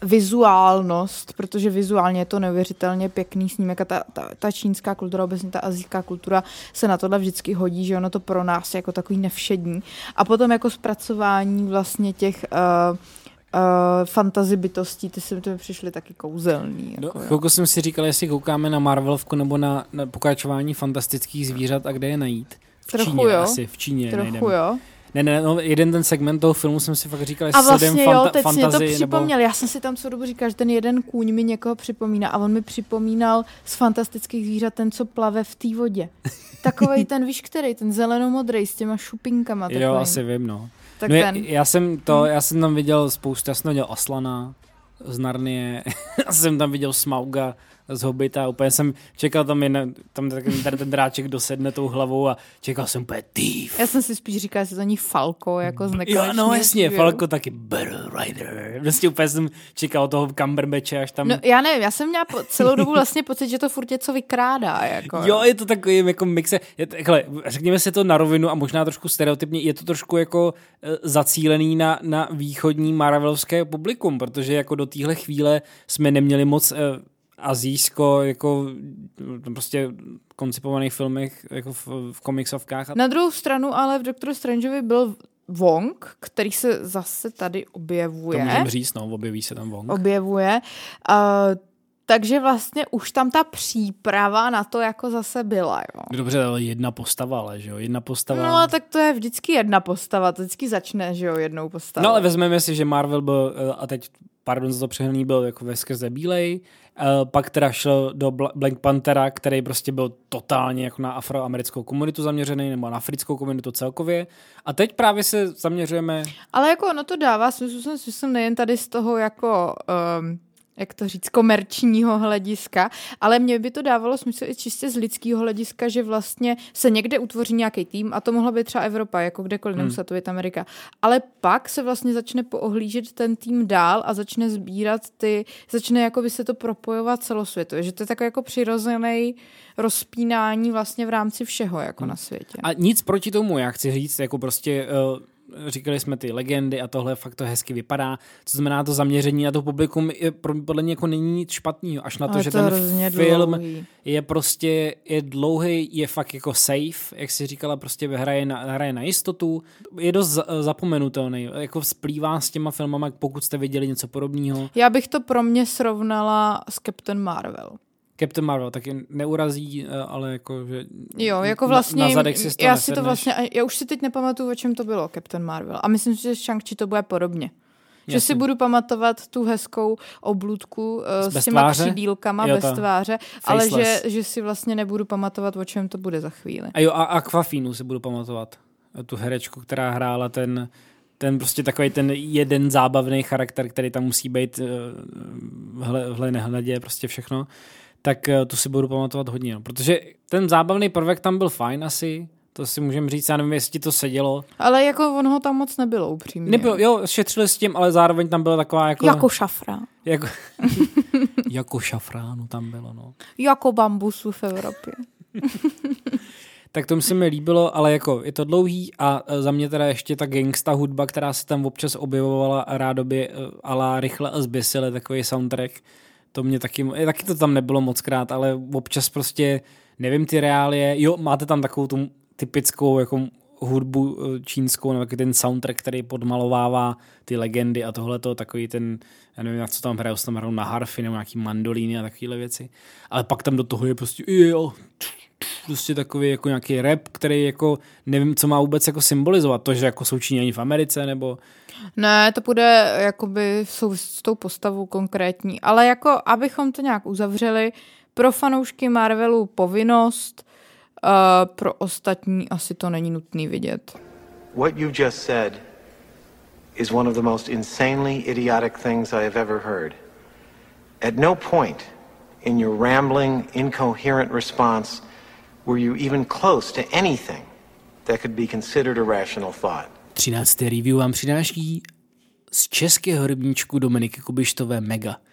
vizuálnost, protože vizuálně je to neuvěřitelně pěkný snímek a ta, ta, ta čínská kultura, obecně ta azijská kultura se na tohle vždycky hodí, že ono to pro nás je jako takový nevšední. A potom jako zpracování vlastně těch uh, uh, fantasy bytostí, ty se mi přišly taky kouzelný. No, Jako, jo. chvilku jsem si říkal, jestli koukáme na Marvelovku nebo na, na pokračování fantastických zvířat a kde je najít. V Trochu Číně jo. asi, v Číně Trochu najdem. jo. Ne, ne, no, jeden ten segment toho filmu jsem si fakt říkal, A jestli vlastně sledujem jo, fanta- teď jsi mě to připomněl. nebo... Já jsem si tam co dobu říkal, že ten jeden kůň mi někoho připomíná a on mi připomínal z fantastických zvířat ten, co plave v té vodě. Takovej ten, víš který, ten zelenomodrý s těma šupinkama. Jo, takovým. asi vím, no. Tak no já, ten. já, jsem to, já jsem tam viděl spoustu, já jsem tam viděl Aslana z Narnie, já jsem tam viděl Smauga z Hobita, úplně jsem čekal tam jen, tam ten, ten, ten dráček dosedne tou hlavou a čekal jsem úplně týv. Já jsem si spíš říkal, že to není Falko, jako z Jo, no jasně, svěru. Falko taky Battle Rider. Vlastně úplně jsem čekal toho Cumberbatche, až tam... No, já nevím, já jsem měla po, celou dobu vlastně pocit, že to furt něco vykrádá. Jako, Jo, je to takový jako mixe. Je, takhle, řekněme si to na rovinu a možná trošku stereotypně, je to trošku jako e, zacílený na, na východní marvelovské publikum, protože jako do téhle chvíle jsme neměli moc e, azijsko, jako prostě koncipovaných filmech, jako v, v komiksovkách. Na druhou stranu ale v Doktoru Strangeovi byl Wong, který se zase tady to objevuje. můžeme říct, no, objeví se tam Wong. objevuje. Uh, takže vlastně už tam ta příprava na to jako zase byla, jo. Dobře, ale jedna postava, ale že jo, jedna postava. No a tak to je vždycky jedna postava, to vždycky začne, že jo, jednou postavou. No ale vezmeme si, že Marvel byl, eh, a teď, pardon za to přehnaný, byl jako ve skrze bílej, eh, pak teda šel do Bla- Black Panthera, který prostě byl totálně jako na afroamerickou komunitu zaměřený, nebo na africkou komunitu celkově. A teď právě se zaměřujeme, Ale jako ono to dává smysl, jsem nejen tady z toho jako, um, jak to říct, komerčního hlediska, ale mně by to dávalo smysl i čistě z lidského hlediska, že vlastně se někde utvoří nějaký tým a to mohla být třeba Evropa, jako kdekoliv, nemusela to být Amerika. Ale pak se vlastně začne poohlížet ten tým dál a začne sbírat ty, začne jako by se to propojovat celosvětově, že to je takový jako přirozený rozpínání vlastně v rámci všeho jako na světě. a nic proti tomu, já chci říct, jako prostě uh, říkali jsme ty legendy a tohle fakt to hezky vypadá. Co znamená to zaměření na to publikum, je, pro- podle mě jako není nic špatného, až na to, Ale že to ten film dlouhý. je prostě, je dlouhý, je fakt jako safe, jak si říkala, prostě hraje na, hraje na jistotu, je dost za- zapomenutelný, jako splývá s těma filmama, pokud jste viděli něco podobného. Já bych to pro mě srovnala s Captain Marvel. Captain Marvel taky neurazí, eh, ale jako, že Jo, jako na- vlastně, na, zadek si já si to vlastně, já už si teď nepamatuju, o čem to bylo, Captain Marvel. A myslím si, že Shang-Chi to bude podobně. Že si Jasně. budu pamatovat tu hezkou obludku uh, s těma tváře? křídílkama Jo, bez tváře, ale že, faceless. že si vlastně nebudu pamatovat, o čem to bude za chvíli. A jo, a Aquafinu si budu pamatovat. Tu herečku, která hrála ten, ten prostě takový ten jeden zábavný charakter, který tam musí být eh, v hle- v hle nehledě, prostě všechno. Tak eh, tu si budu pamatovat hodně. No. Protože ten zábavný prvek tam byl fajn asi, to si můžeme říct, já nevím, jestli ti to sedělo. Ale jako ono ho tam moc nebylo upřímně. Nebyl, jo, šetřili s tím, ale zároveň tam byla taková jako... Jako šafra. Jako, jako šafránu tam bylo, no. Jako bambusu v Evropě. Tak to mi se mi líbilo, ale jako je to dlouhý a e, za mě teda ještě ta gangsta hudba, která se tam občas objevovala rádoby e, ala rychle a zběsile, takový soundtrack, to mě taky, e, taky to tam nebylo moc krát, ale občas prostě, nevím ty reálie, jo, máte tam takovou tu typickou jako hudbu e, čínskou, nebo ten soundtrack, který podmalovává ty legendy a tohle to takový ten, já nevím, na co tam hrajou, tam hrajou na harfy nebo nějaký mandolíny a takovéhle věci. Ale pak tam do toho je prostě, jo, prostě takový jako nějaký rap, který jako nevím, co má vůbec jako symbolizovat. To, že jako jsou Číňani v Americe, nebo Ne, to bude jakoby s tou postavou konkrétní, ale jako abychom to nějak uzavřeli, pro fanoušky Marvelu povinnost, uh, pro ostatní asi to není nutný vidět. What you just said is one of the most insanely idiotic things I have ever heard. At no point in your rambling, incoherent response were you even close to anything that could be considered a rational thought. 13. review vám přináší z českého rybníčku Dominiky Kubištové Mega.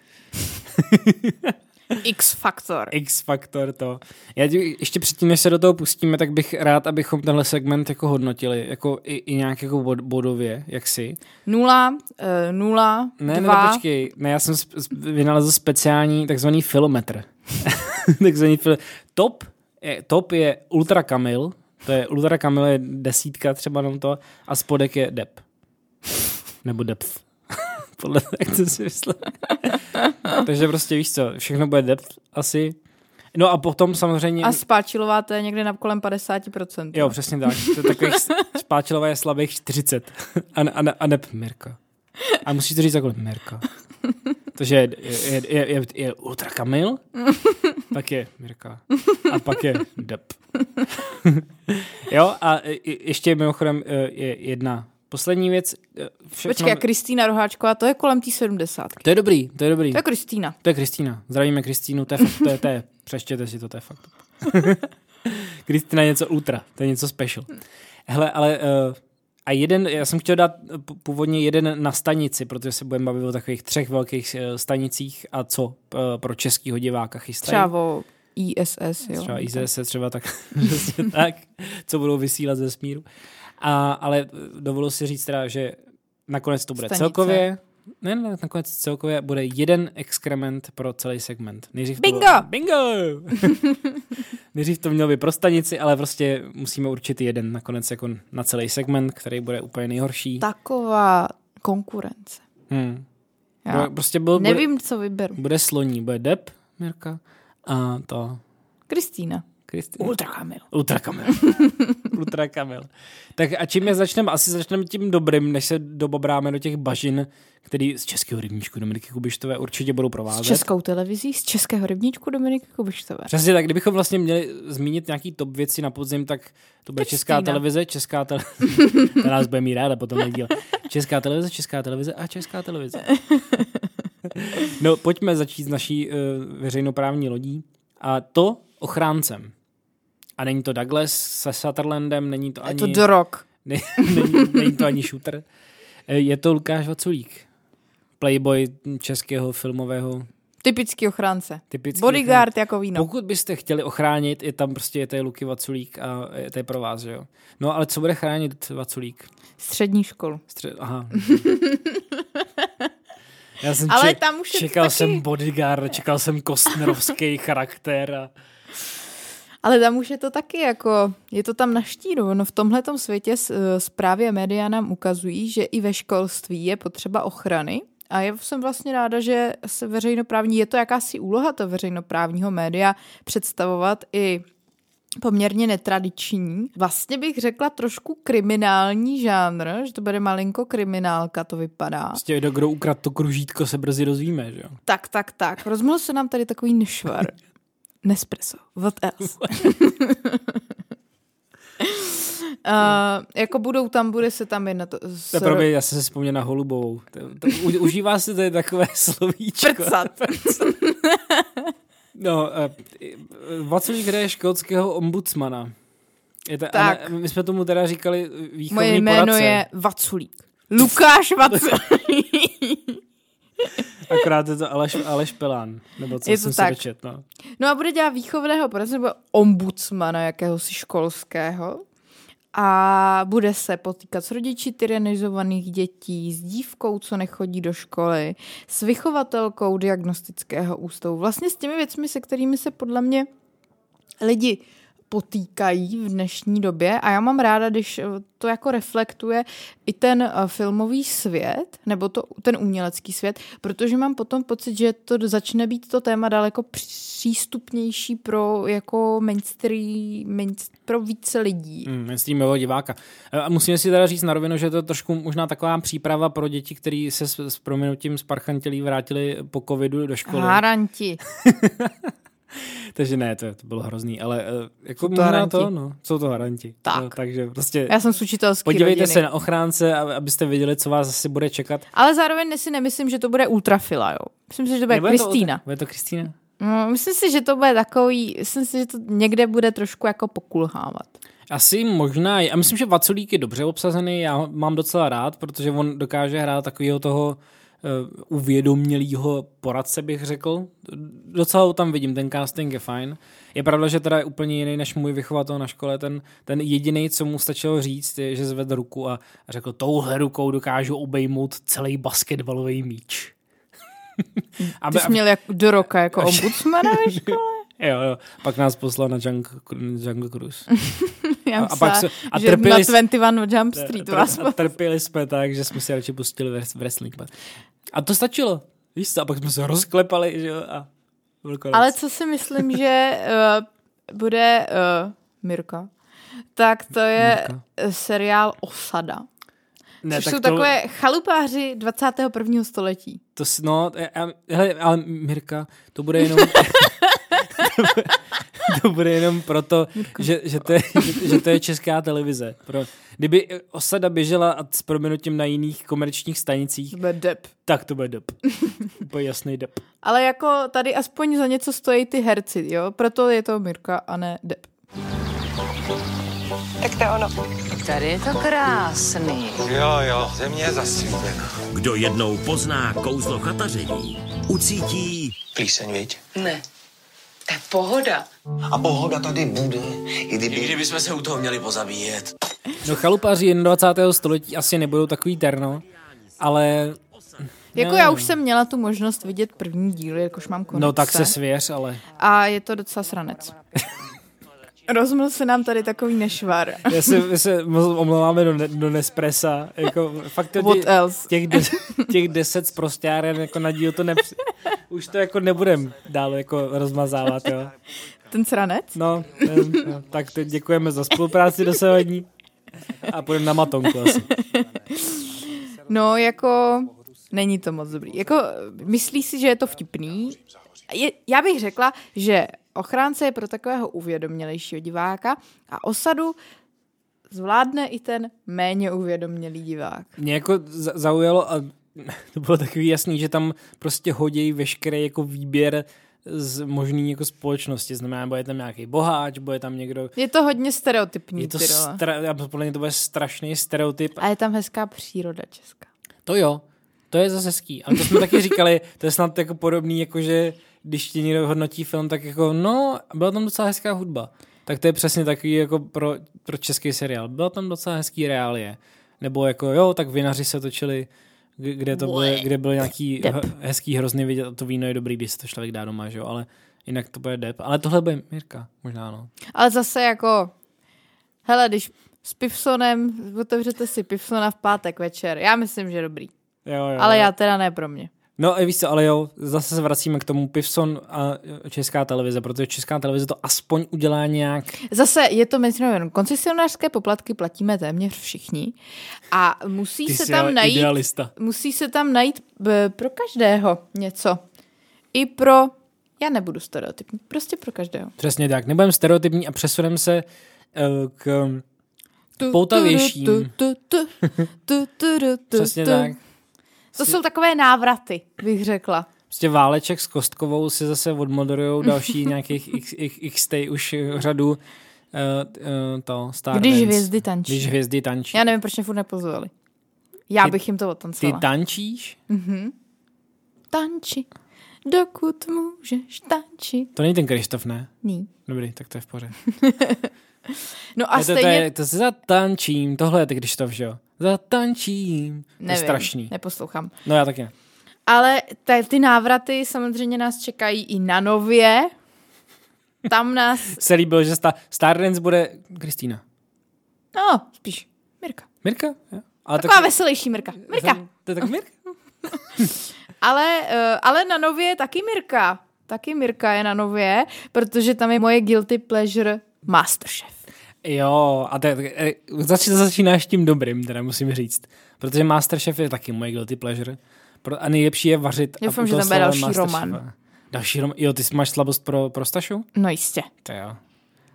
X-faktor. X-faktor to. Já tě, ještě předtím, než se do toho pustíme, tak bych rád, abychom tenhle segment jako hodnotili, jako i, i nějak jako bod, bodově, jak si. Nula, uh, nula, Ne, dva. ne, počkej, ne, já jsem vynalezl speciální takzvaný filometr. takzvaný fil- top, je, top je Ultra Kamil, to je Ultra Kamil je desítka třeba jenom to, a spodek je dep. Nebo depth. Podle toho, jak to si myslel. Takže prostě víš co, všechno bude depth asi. No a potom samozřejmě... A spáčilová to je někde na kolem 50%. Jo, přesně tak. To je takových spáčilové je slabých 40. A, a, a, nep Mirka. A musíš to říct takhle Mirka. Takže je, je, je, je, je Ultra Kamil, pak je Mirka. A pak je Dep. jo, a je- ještě mimochodem e, je jedna poslední věc. E, Vše, Počkej, a Kristýna Roháčková, to je kolem té 70. To je dobrý, to je dobrý. To je Kristýna. To je Kristýna. Zdravíme Kristýnu, to je, fakt, to je, to je přeštěte si to, to je fakt. Kristýna je něco ultra, to je něco special. Hele, ale uh, a jeden, já jsem chtěl dát původně jeden na stanici, protože se budeme bavit o takových třech velkých stanicích a co pro českýho diváka chystají. Třeba o ISS, jo. Třeba IZS třeba tak, přesně tak, co budou vysílat ze smíru. A, ale eh, dovolil si říct teda, že nakonec to bude Stanice. celkově, ne, ne, nakonec celkově bude jeden exkrement pro celý segment. Nejdřív Bingo! To bylo, bingo! Nejdřív to mělo být pro stanici, ale prostě musíme určit jeden nakonec jako na celý segment, který bude úplně nejhorší. Taková konkurence. Hmm. Já Bude, prostě byl, nevím, co vyberu. Bude, bude sloní, bude Dep, Mirka, a to Kristýna. Kristina. Ultra Kamil. Ultra Kamil. Ultra Kamil. Tak a čím je začneme? Asi začneme tím dobrým, než se dobobráme do těch bažin, který z českého rybníčku Dominiky Kubištové určitě budou S provázet. českou televizí, z českého rybníčku Dominiky Kubištové. Přesně tak, kdybychom vlastně měli zmínit nějaký top věci na podzim, tak to bude Kristýna. Česká televize, Česká televize, nás bude mít ráda potom díl. Česká televize, Česká televize a Česká televize. No, pojďme začít s naší uh, veřejnoprávní lodí. A to ochráncem. A není to Douglas se Sutherlandem, není to Je ani... to Dorok. Ne, není, není to ani shooter. Eh, Je to Lukáš Vaculík. Playboy českého filmového Typický ochránce. typický. Bodyguard jako víno. Pokud byste chtěli ochránit, je tam prostě je tady Luky Vaculík a je to je pro vás, že jo. No ale co bude chránit Vaculík? Střední školu. Stře- Aha. Já jsem Ale ček- tam už čekal taky- jsem bodyguard, čekal jsem kostnerovský charakter a Ale tam už je to taky jako, je to tam na štíru. No v tomhletom světě eh, zprávy a média nám ukazují, že i ve školství je potřeba ochrany. A já jsem vlastně ráda, že se veřejnoprávní, je to jakási úloha to veřejnoprávního média představovat i poměrně netradiční, vlastně bych řekla trošku kriminální žánr, že to bude malinko kriminálka, to vypadá. prostě kdo, kdo ukradl to kružítko se brzy dozvíme, že jo. Tak, tak, tak. Rozmohl se nám tady takový nešvar. Nespresso. What else? Uh, jako budou tam, bude se tam jednat s... To je pro mě, já jsem se vzpomněl na Holubovou. To, to, u, užívá se to je takové slovíčko. Prcat. No, uh, Vaculík hraje škótského ombudsmana. Je to, Tak. A ne, my jsme tomu teda říkali výchovný Moje jméno poradce. je Vaculík. Lukáš Vaculík. Akorát je to Aleš, Aleš Pelán. Nebo co Je to jsem tak. si dočet, no. No a bude dělat výchovného poradce nebo ombudsmana jakéhosi školského. A bude se potýkat s rodiči tyranizovaných dětí, s dívkou, co nechodí do školy, s vychovatelkou diagnostického ústavu. Vlastně s těmi věcmi, se kterými se podle mě lidi potýkají v dnešní době a já mám ráda, když eh, to jako reflektuje i ten eh, filmový svět, nebo to, ten umělecký svět, protože mám potom pocit, že to začne být to téma daleko přístupnější pro jako mainstream, mainstream pro více lidí. Mm, mainstreamového diváka. E, A musíme si teda říct na rovinu, že to je trošku možná taková příprava pro děti, které se s, s prominutím sparchantělí vrátili po covidu do školy. Haranti. Takže ne, to, to bylo hrozný, ale e, jako to haranti. to, no, jsou to haranti. Tak. No, takže prostě Já jsem z učitelský podívejte rodiny. se na ochránce, abyste věděli, co vás asi bude čekat. Ale zároveň si nemyslím, že to bude ultrafila, jo. Myslím si, že to bude Nebude to- Kristýna. Bude to Kristýna? No, myslím si, že to bude takový, myslím si, že to někde bude trošku jako pokulhávat. Asi možná, a myslím, že Vaculík je dobře obsazený, já ho mám docela rád, protože on dokáže hrát takového toho uh, uvědomělého poradce, bych řekl. Docela ho tam vidím, ten casting je fajn. Je pravda, že teda je úplně jiný než můj vychovatel na škole. Ten, ten jediný, co mu stačilo říct, je, že zvedl ruku a, a řekl, touhle rukou dokážu obejmout celý basketbalový míč. Ty jsi měl jak, do roka jako ombudsmana ve škole? Jo, jo. Pak nás poslal na Jungle, Jungle Cruise. Já A- a pak se- a že trpěli na s- 21 Jump Street vás a trpěli jsme tak, že jsme si radši pustili wres- wrestling. A to stačilo. Víš co, a pak jsme se rozklepali, že jo, a. Ale co si myslím, že uh, bude uh, Mirka, tak to je Mirka. seriál Osada. ne, což tak jsou to, takové chalupáři 21. století. To, no, já- hele, ale Mirka, to bude jenom... to bude jenom proto, že, že, to je, že, že to je česká televize. Pro, kdyby osada běžela a s proměnutím na jiných komerčních stanicích, To bude dep. tak to bude dep. Úplně jasný dep. Ale jako tady aspoň za něco stojí ty herci, jo? Proto je to Mirka a ne dep. Tak to je ono. Tady je to krásný. Jo, jo, země je zasvětlena. Kdo jednou pozná kouzlo chataření, ucítí Plíseň, viď? Ne, to je pohoda. A pohoda tady bude, i kdyby... I kdybychom se u toho měli pozabíjet. No chalupaři 21. století asi nebudou takový terno, ale... Jako já už jsem měla tu možnost vidět první díl, jakož mám konec. No tak se svěř, ale... A je to docela sranec. Rozml se nám tady takový nešvar. Já se, my se omlouváme do, ne, do Nespressa. Jako, fakt to What tě- else? Těch, de, těch deset zprostěren jako na díl to nepři... Už to jako nebudem dál jako rozmazávat, jo. Ten sranec? No, nevím, no, tak teď děkujeme za spolupráci dosavadní a půjdeme na matonku asi. No, jako není to moc dobrý. Jako myslí si, že je to vtipný. Je, já bych řekla, že ochránce je pro takového uvědomělejšího diváka a osadu zvládne i ten méně uvědomělý divák. Mě jako za- zaujalo a to bylo takový jasný, že tam prostě hodí veškerý jako výběr z možný jako společnosti. Znamená, bude tam nějaký boháč, bude tam někdo... Je to hodně stereotypní, Je to, stra... podle mě to bude strašný stereotyp. A je tam hezká příroda česká. To jo, to je zase hezký. Ale to jsme taky říkali, to je snad jako podobný, jako že když ti někdo hodnotí film, tak jako no, byla tam docela hezká hudba. Tak to je přesně takový jako pro, pro český seriál. Byla tam docela hezký reálie. Nebo jako jo, tak vinaři se točili, kde to byly, kde byl nějaký Dep. h- hezký hrozně vidět a to víno je dobrý, když se to člověk dá doma, že jo, ale jinak to bude dep. Ale tohle bude Mirka, možná no. Ale zase jako, hele, když s Pivsonem, otevřete si Pivsona v pátek večer, já myslím, že dobrý. Jo, jo, Ale jo. já teda ne pro mě. No a víš co, ale jo, zase se vracíme k tomu Pivson a česká televize, protože česká televize to aspoň udělá nějak Zase je to mezi jenom koncesionářské poplatky platíme téměř všichni a musí Ty se tam najít, idealista. musí se tam najít b, pro každého něco. I pro, já nebudu stereotypní, prostě pro každého. Přesně tak. Nebudeme stereotypní a přesuneme se eh, k poutavějším. Přesně tak. To jsou takové návraty, bych řekla. Prostě Váleček s Kostkovou si zase odmoderujou další nějakých x, x, x tej už řadu uh, uh, to Star Když Dance. hvězdy tančí. Když hvězdy tančí. Já nevím, proč mě furt nepozvali. Já Ty- bych jim to Ty otancovala. tančíš? Tanči, dokud můžeš tančit. To není ten Krištof, ne? Ní. Dobrý, tak to je v pořádku. No a to, to, stejně... je, to se zatančím, tohle je ten Krištof, že jo? Zatančím. To je Nevím, strašný. neposlouchám. No já taky ne. Ale ty, ty návraty samozřejmě nás čekají i na nově. tam nás... Se líbilo, že sta- Stardance bude Kristýna. No, spíš Mirka. Mirka? Jo. Ale Taková veselější Mirka. Mirka. To je tak Mirka? Ale, uh, ale na nově je taky Mirka. Taky Mirka je na nově, protože tam je moje guilty pleasure Masterchef. Jo, a to je, eh, zač, začínáš tím dobrým, teda musím říct. Protože Masterchef je taky moje guilty pleasure. Pro, a nejlepší je vařit. Doufám, že tam bude další Masterchefa. román. Další román. Jo, ty máš slabost pro, pro Stašu? No jistě. To jo.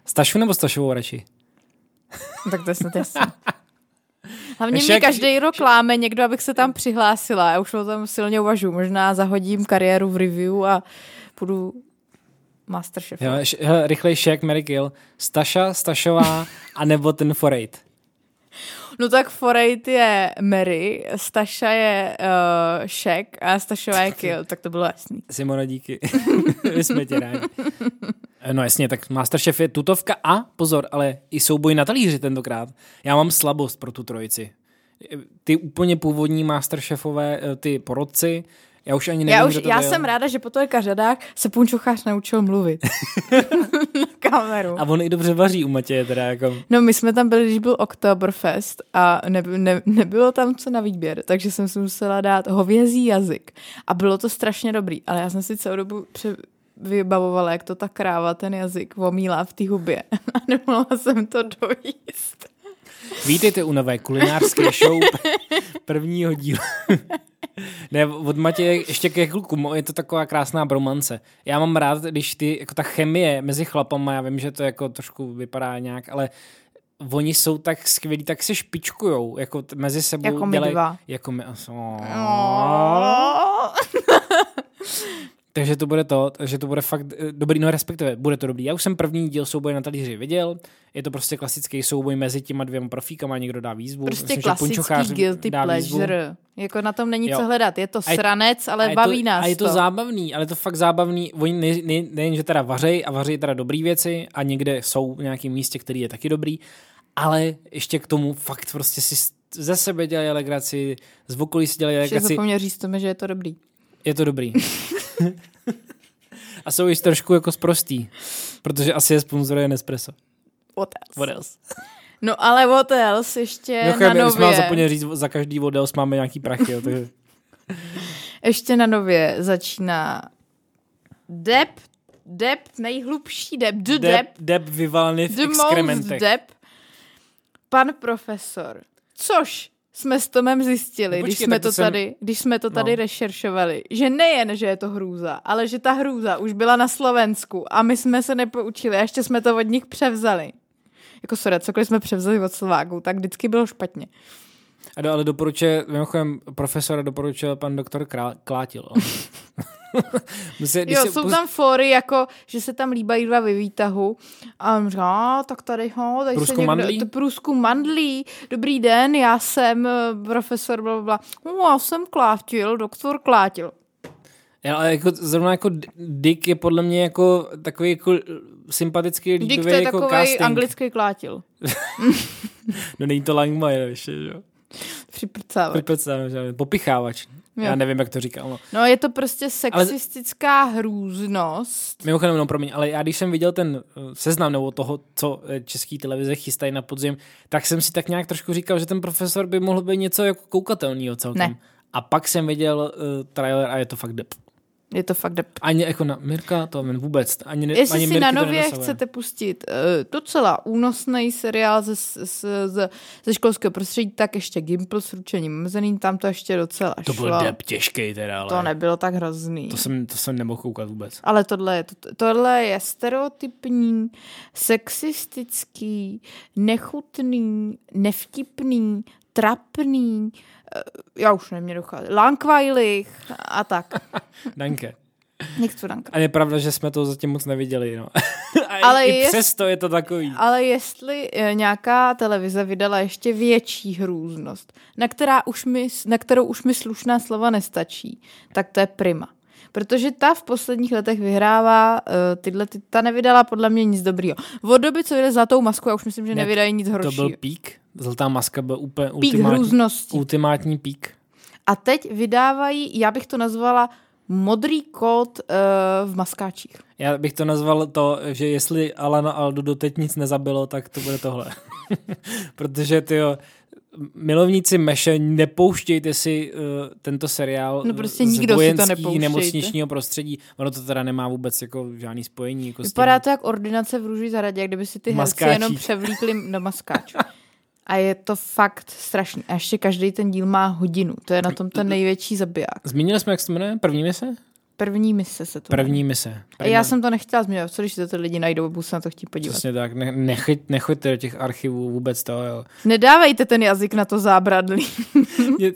Stašu nebo Stašovou radši? Tak to je snad jasný. Hlavně Ještě mě jak- každý rok láme někdo, abych se tam přihlásila. Já už o tom silně uvažuji. Možná zahodím kariéru v review a půjdu Masterchef. Jo, š, hele, rychlejší jak Mary Kill. Staša, Stašová, a nebo ten Forate. No tak Forejt je Mary, Staša je uh, Šek a Stašová je Kill, tak to bylo jasný. Simona, díky. My jsme tě rádi. No jasně, tak Masterchef je tutovka a pozor, ale i souboj na talíři tentokrát. Já mám slabost pro tu trojici. Ty úplně původní Masterchefové, eh, ty porodci, já už ani nevím, Já, už, to já byl. jsem ráda, že po to řadách se Punčochář naučil mluvit. na kameru. A on i dobře vaří u Matěje, teda jako... No my jsme tam byli, když byl Oktoberfest a ne, ne, nebylo tam co na výběr, takže jsem si musela dát hovězí jazyk. A bylo to strašně dobrý, ale já jsem si celou dobu pře- vybavovala, jak to ta kráva ten jazyk omílá v té hubě. A nemohla jsem to dojíst. Vítejte u nové kulinářské show prvního dílu. Ne, od Matěje ještě ke kluku, je to taková krásná bromance. Já mám rád, když ty, jako ta chemie mezi chlapama, já vím, že to jako trošku vypadá nějak, ale oni jsou tak skvělí, tak se špičkujou, jako t- mezi sebou. Jako my dělají- dva. Jako my. Takže to bude to, že to bude fakt eh, dobrý, no respektive bude to dobrý. Já už jsem první díl souboje na talíři viděl, je to prostě klasický souboj mezi těma dvěma profíkama, někdo dá výzvu. Prostě Myslím, klasický guilty dá výzvu. pleasure. Jako na tom není Jo. co hledat. Je to sranec, ale a baví to, nás A je to, to. zábavný, ale je to fakt zábavný. Oni ne, ne, nejen, že teda vařej a vaří teda dobrý věci a někde jsou v nějakém místě, který je taky dobrý, ale ještě k tomu fakt prostě si ze sebe dělají legraci, z okolí si dělají Ještě legraci. zapomněl říct tomu, že je to dobrý. Je to dobrý. a jsou již trošku jako sprostý, protože asi je sponzoruje Nespresso. What else? What else? No ale what else ještě Mimochodem, na my jsme nově. zapomněli říct, za každý what else máme nějaký prachy, jo, takže Ještě na nově začíná Dep, Dep, nejhlubší Dep, The Dep, deb, deb vyvalený v The exkrementech. Dep, pan profesor. Což jsme s Tomem zjistili, No když, počkej, jsme tak to jsem- tady, když jsme to tady No. rešeršovali, že nejen, že je to hrůza, ale že ta hrůza už byla na Slovensku a my jsme se nepoučili a ještě jsme to od nich převzali. Jako sorry, cokoliv jsme převzali od Slováků, tak vždycky bylo špatně. A ale doporučuje, mimochodem profesora doporučil pan doktor Krá, Klátil. on. Musí, když Jo, jsou pus- tam fóry, jako, že se tam líbají dva ve výtahu a on říká, "A, tak tady, ho, tady Průzkum se někdo, mandlí? To průzkum mandlí, dobrý den, já jsem eh, profesor, bla, bla. No, já jsem Klátil, doktor Klátil. Já, ale jako, zrovna jako Dick je podle mě jako takový jako sympatický, Dík, líbivý to je jako takový casting. anglický Klátil. No není to Langmajer ještě, že jo? Připrcávač. Že? Popichávač. Jo. Já nevím, jak to říkal. No. No, je to prostě sexistická hrůznost. Mimochodem, no promiň, ale já když jsem viděl ten uh, seznam nebo toho, co eh, český televize chystají na podzim, tak jsem si tak nějak trošku říkal, že ten profesor by mohl být něco jako koukatelného celkem. Ne. A pak jsem viděl uh, trailer a je to fakt dep. Je to fakt dep. Ani jako na Mirka, to vůbec. Ani, ne- Jestli ani si Mirky na nově chcete pustit uh, docela únosný seriál ze, ze, ze, ze školského prostředí, tak ještě Gimple s ručením omezeným, tam to ještě docela To šlo. byl dep těžký teda, ale To nebylo tak hrozný. to jsem, to jsem nemohl koukat vůbec. Ale tohle je, to, tohle je stereotypní, sexistický, nechutný, nevtipný, trapný, eh, já už nemě docházet, lankvajlich a tak. Danke. Nechci danka. A je pravda, že jsme to zatím moc neviděli, no. A Ale i, i jest- přesto je to takový. Ale jestli eh, nějaká televize vydala ještě větší hrůznost, na, která už mi, na kterou už mi slušná slova nestačí, tak to je Prima. Protože ta v posledních letech vyhrává uh, tyhle, ty, ta nevydala podle mě nic dobrýho. Od doby, co jde zlatou masku, já už myslím, že Ne, nevydají nic To horšího. byl pík. Zlatá maska byl úplně Pík ultimátní, hrůznosti. ultimátní pík. A teď vydávají, já bych to nazvala modrý kód uh, v maskáčích. Já bych to nazval to, že jestli Alana Aldu doteď nic nezabilo, tak to bude tohle. Protože ty milovníci Meše, nepouštějte si uh, tento seriál no prostě z nikdo vojenský, si to nemocničního prostředí. Ono to teda nemá vůbec jako žádný spojení. Jako Vypadá to jak ordinace v růži zahradě, kdyby si ty herci jenom převlíkli do maskáčů. A je to fakt strašný. A ještě každý ten díl má hodinu. To je na tom ten největší zabiják. Zmínili jsme, jak se to jmenuje? První mise? První mise se to První mise. První... Já jsem to nechtěla změnit, co když to ty lidi najdou, budu se na to chtít podívat. Přesně tak, ne, nechyť, nechoďte do těch archivů vůbec to, jo. Nedávejte ten jazyk na to zábradlí. Mě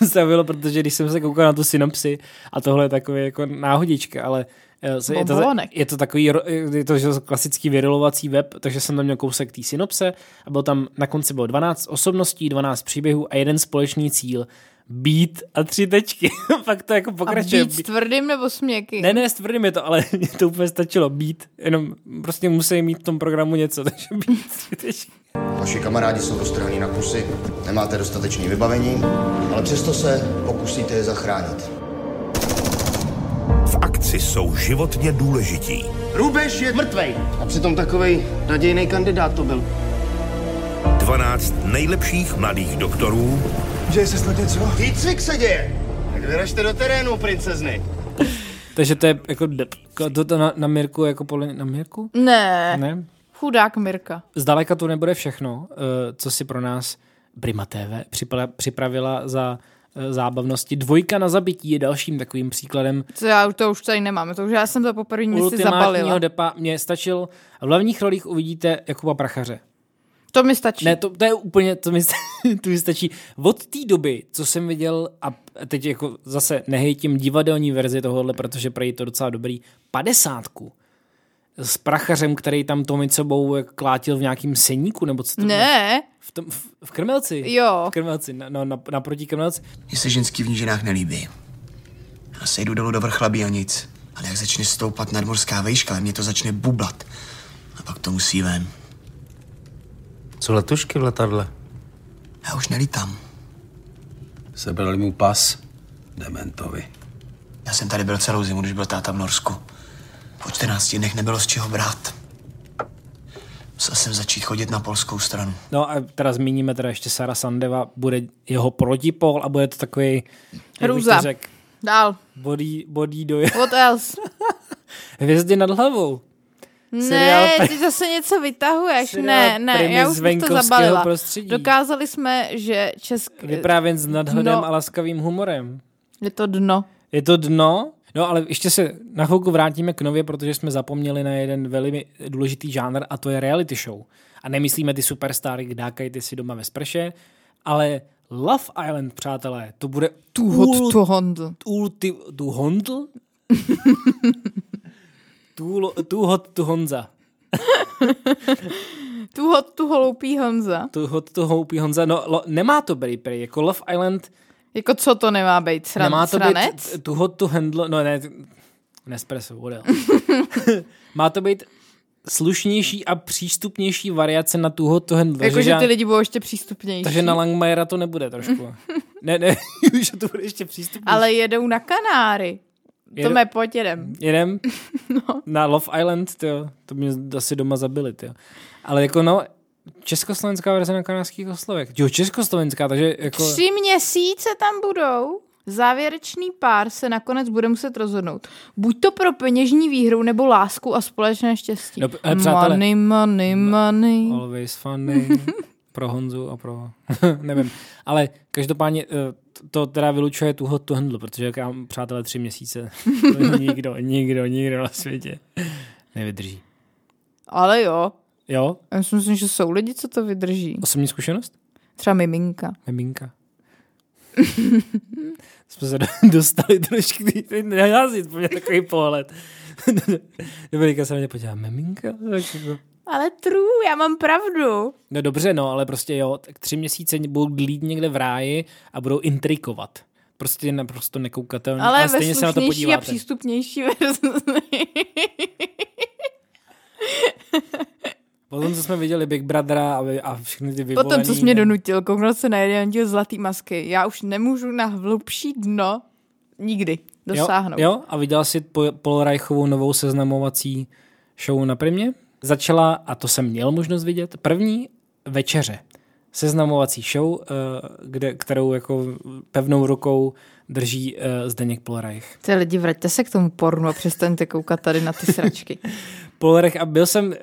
zastavilo, protože když jsem se koukal na tu synopsi a tohle je takový jako náhodička, ale je to, je to takový je to, že klasický vyrilovací web, takže jsem tam měl kousek té synopse a byl tam na konci bylo 12 osobností, 12 příběhů a jeden společný cíl být a tři tečky. Fakt to jako pokračuje. A být s tvrdým nebo s měkkým? Ne, ne, s tvrdým je to, ale mě to úplně stačilo. Být, jenom prostě musí mít v tom programu něco, takže být tři tečky. Vaši kamarádi jsou roztrhaní na kusy, nemáte dostatečné vybavení, ale přesto se pokusíte je zachránit. V akci jsou životně důležití. Rubeš je mrtvej. A přitom takovej nadějný kandidát to byl. 12 nejlepších mladých doktorů Děje se snad něco? Výcvik se děje. Tak vyražte do terénu, princezny. Takže to je jako, to, to na, na Mirku jako podle, na Mirku? Ne. Ne? Chudák Mirka. Zdaleka to nebude všechno, eh, co si pro nás Prima TV připravila za zábavnosti. Dvojka na zabití je dalším takovým příkladem. Co já to už tady nemám, to už já jsem to po první si zabalila. depa mě stačil. V hlavních rolích uvidíte Jakuba Prachaře. To mi stačí. Ne, to, to je úplně, to mi, to mi stačí. Od té doby, co jsem viděl, a teď jako zase nehejtím divadelní verzi tohohle, protože pro to docela dobrý, padesátku s prachařem, který tam to sebou klátil v nějakým seníku, nebo co to Ne. V, tom, v, v Krmelci. Jo. V Krmelci, na, na, na, naproti Krmelci. Mně se ženský v nížinách nelíbí. Já se jdu dolů do vrchlabí a nic. Ale jak začne stoupat nadmorská vejška, mě to začne bublat. A pak to musí ven. Co letušky v letadle? Já už nelítám. Sebrali mu pas. Dementovi. Já jsem tady byl celou zimu, když byl táta v Norsku. Po 14 dnech nebylo z čeho brát. Musel jsem začít chodit na polskou stranu. No a teda zmíníme teda ještě Sara Sandeva, bude jeho protipol a bude to takový Hrůza. Dál. Body, body do... What else? Hvězdy nad hlavou. Ne, ty zase něco vytahuješ. Ne, ne, já už bych to zabalila. Prostředí. Dokázali jsme, že česk... Vyprávěn s nadhledem no. a laskavým humorem. Je to dno. Je to dno? No ale ještě se na chvilku vrátíme k nově, protože jsme zapomněli na jeden velmi důležitý žánr a to je reality show. A nemyslíme ty superstary, dákají ty si doma ve sprše, ale Love Island, přátelé, to bude too hot to handle. Ulti, handle? Too, too hot to Honza. too hot to hloupý Honza. Too hot to hloupý Honza. No, lo, nemá to být prý, jako Love Island. Jako co to nemá být? Sran, nemá to sranec? být too hot to handle, no ne, Nespresso, what Má to být slušnější a přístupnější variace na tu hot to handle. Jako, že ty lidi budou ještě přístupnější. Takže na Langmajera to nebude trošku. ne, ne, že to bude ještě přístupnější. Ale jedou na Kanáry. Jedem, to mé pojď jedem. Jedem? no. Na Love Island, tyjo. to mě asi doma zabili, tyjo. Ale jako no, československá verze na kanadských oslovech. Jo, československá, takže jako... Tři měsíce tam budou. Závěrečný pár se nakonec bude muset rozhodnout. Buď to pro peněžní výhru, nebo lásku a společné štěstí. No, přátelé, money, money, money. Always funny. pro Honzu a pro... nevím. Ale každopádně eh, to teda vylučuje tu hot to handle, protože jak já mám přátelé tři měsíce, nikdo, nikdo, nikdo na světě nevydrží. Ale jo. Jo? Já si myslím, že jsou lidi, co to vydrží. Osobní zkušenost? Třeba miminka. Miminka. Jsme se dostali trošku, neházit po mě takový pohled. Dobrý, se na mě podívá, miminka? Jako- ale true, já mám pravdu. No dobře, no, ale prostě jo, tak tři měsíce budou glít někde v ráji a budou intrikovat. Prostě je naprosto nekoukatelný. Ale, ale stejně se na to podíváte. a přístupnější verzi. Potom, co jsme viděli Big Brothera a, a všechny ty vyvolený... Potom, co jsi mě donutil, kouknout se na jeden díl Zlatý masky. Já už nemůžu na hlubší dno nikdy. dosáhnout. Jo, jo, a viděla jsi po- Paul Reichovou novou seznamovací show na Primě? Začala, a to jsem měl možnost vidět, první večeře. Seznamovací show, eh, kde, kterou jako pevnou rukou drží eh, Zdeněk Paul Reich. Ty lidi, vraťte se k tomu pornu a přestaňte koukat tady na ty sračky. Paul Reich a byl jsem eh,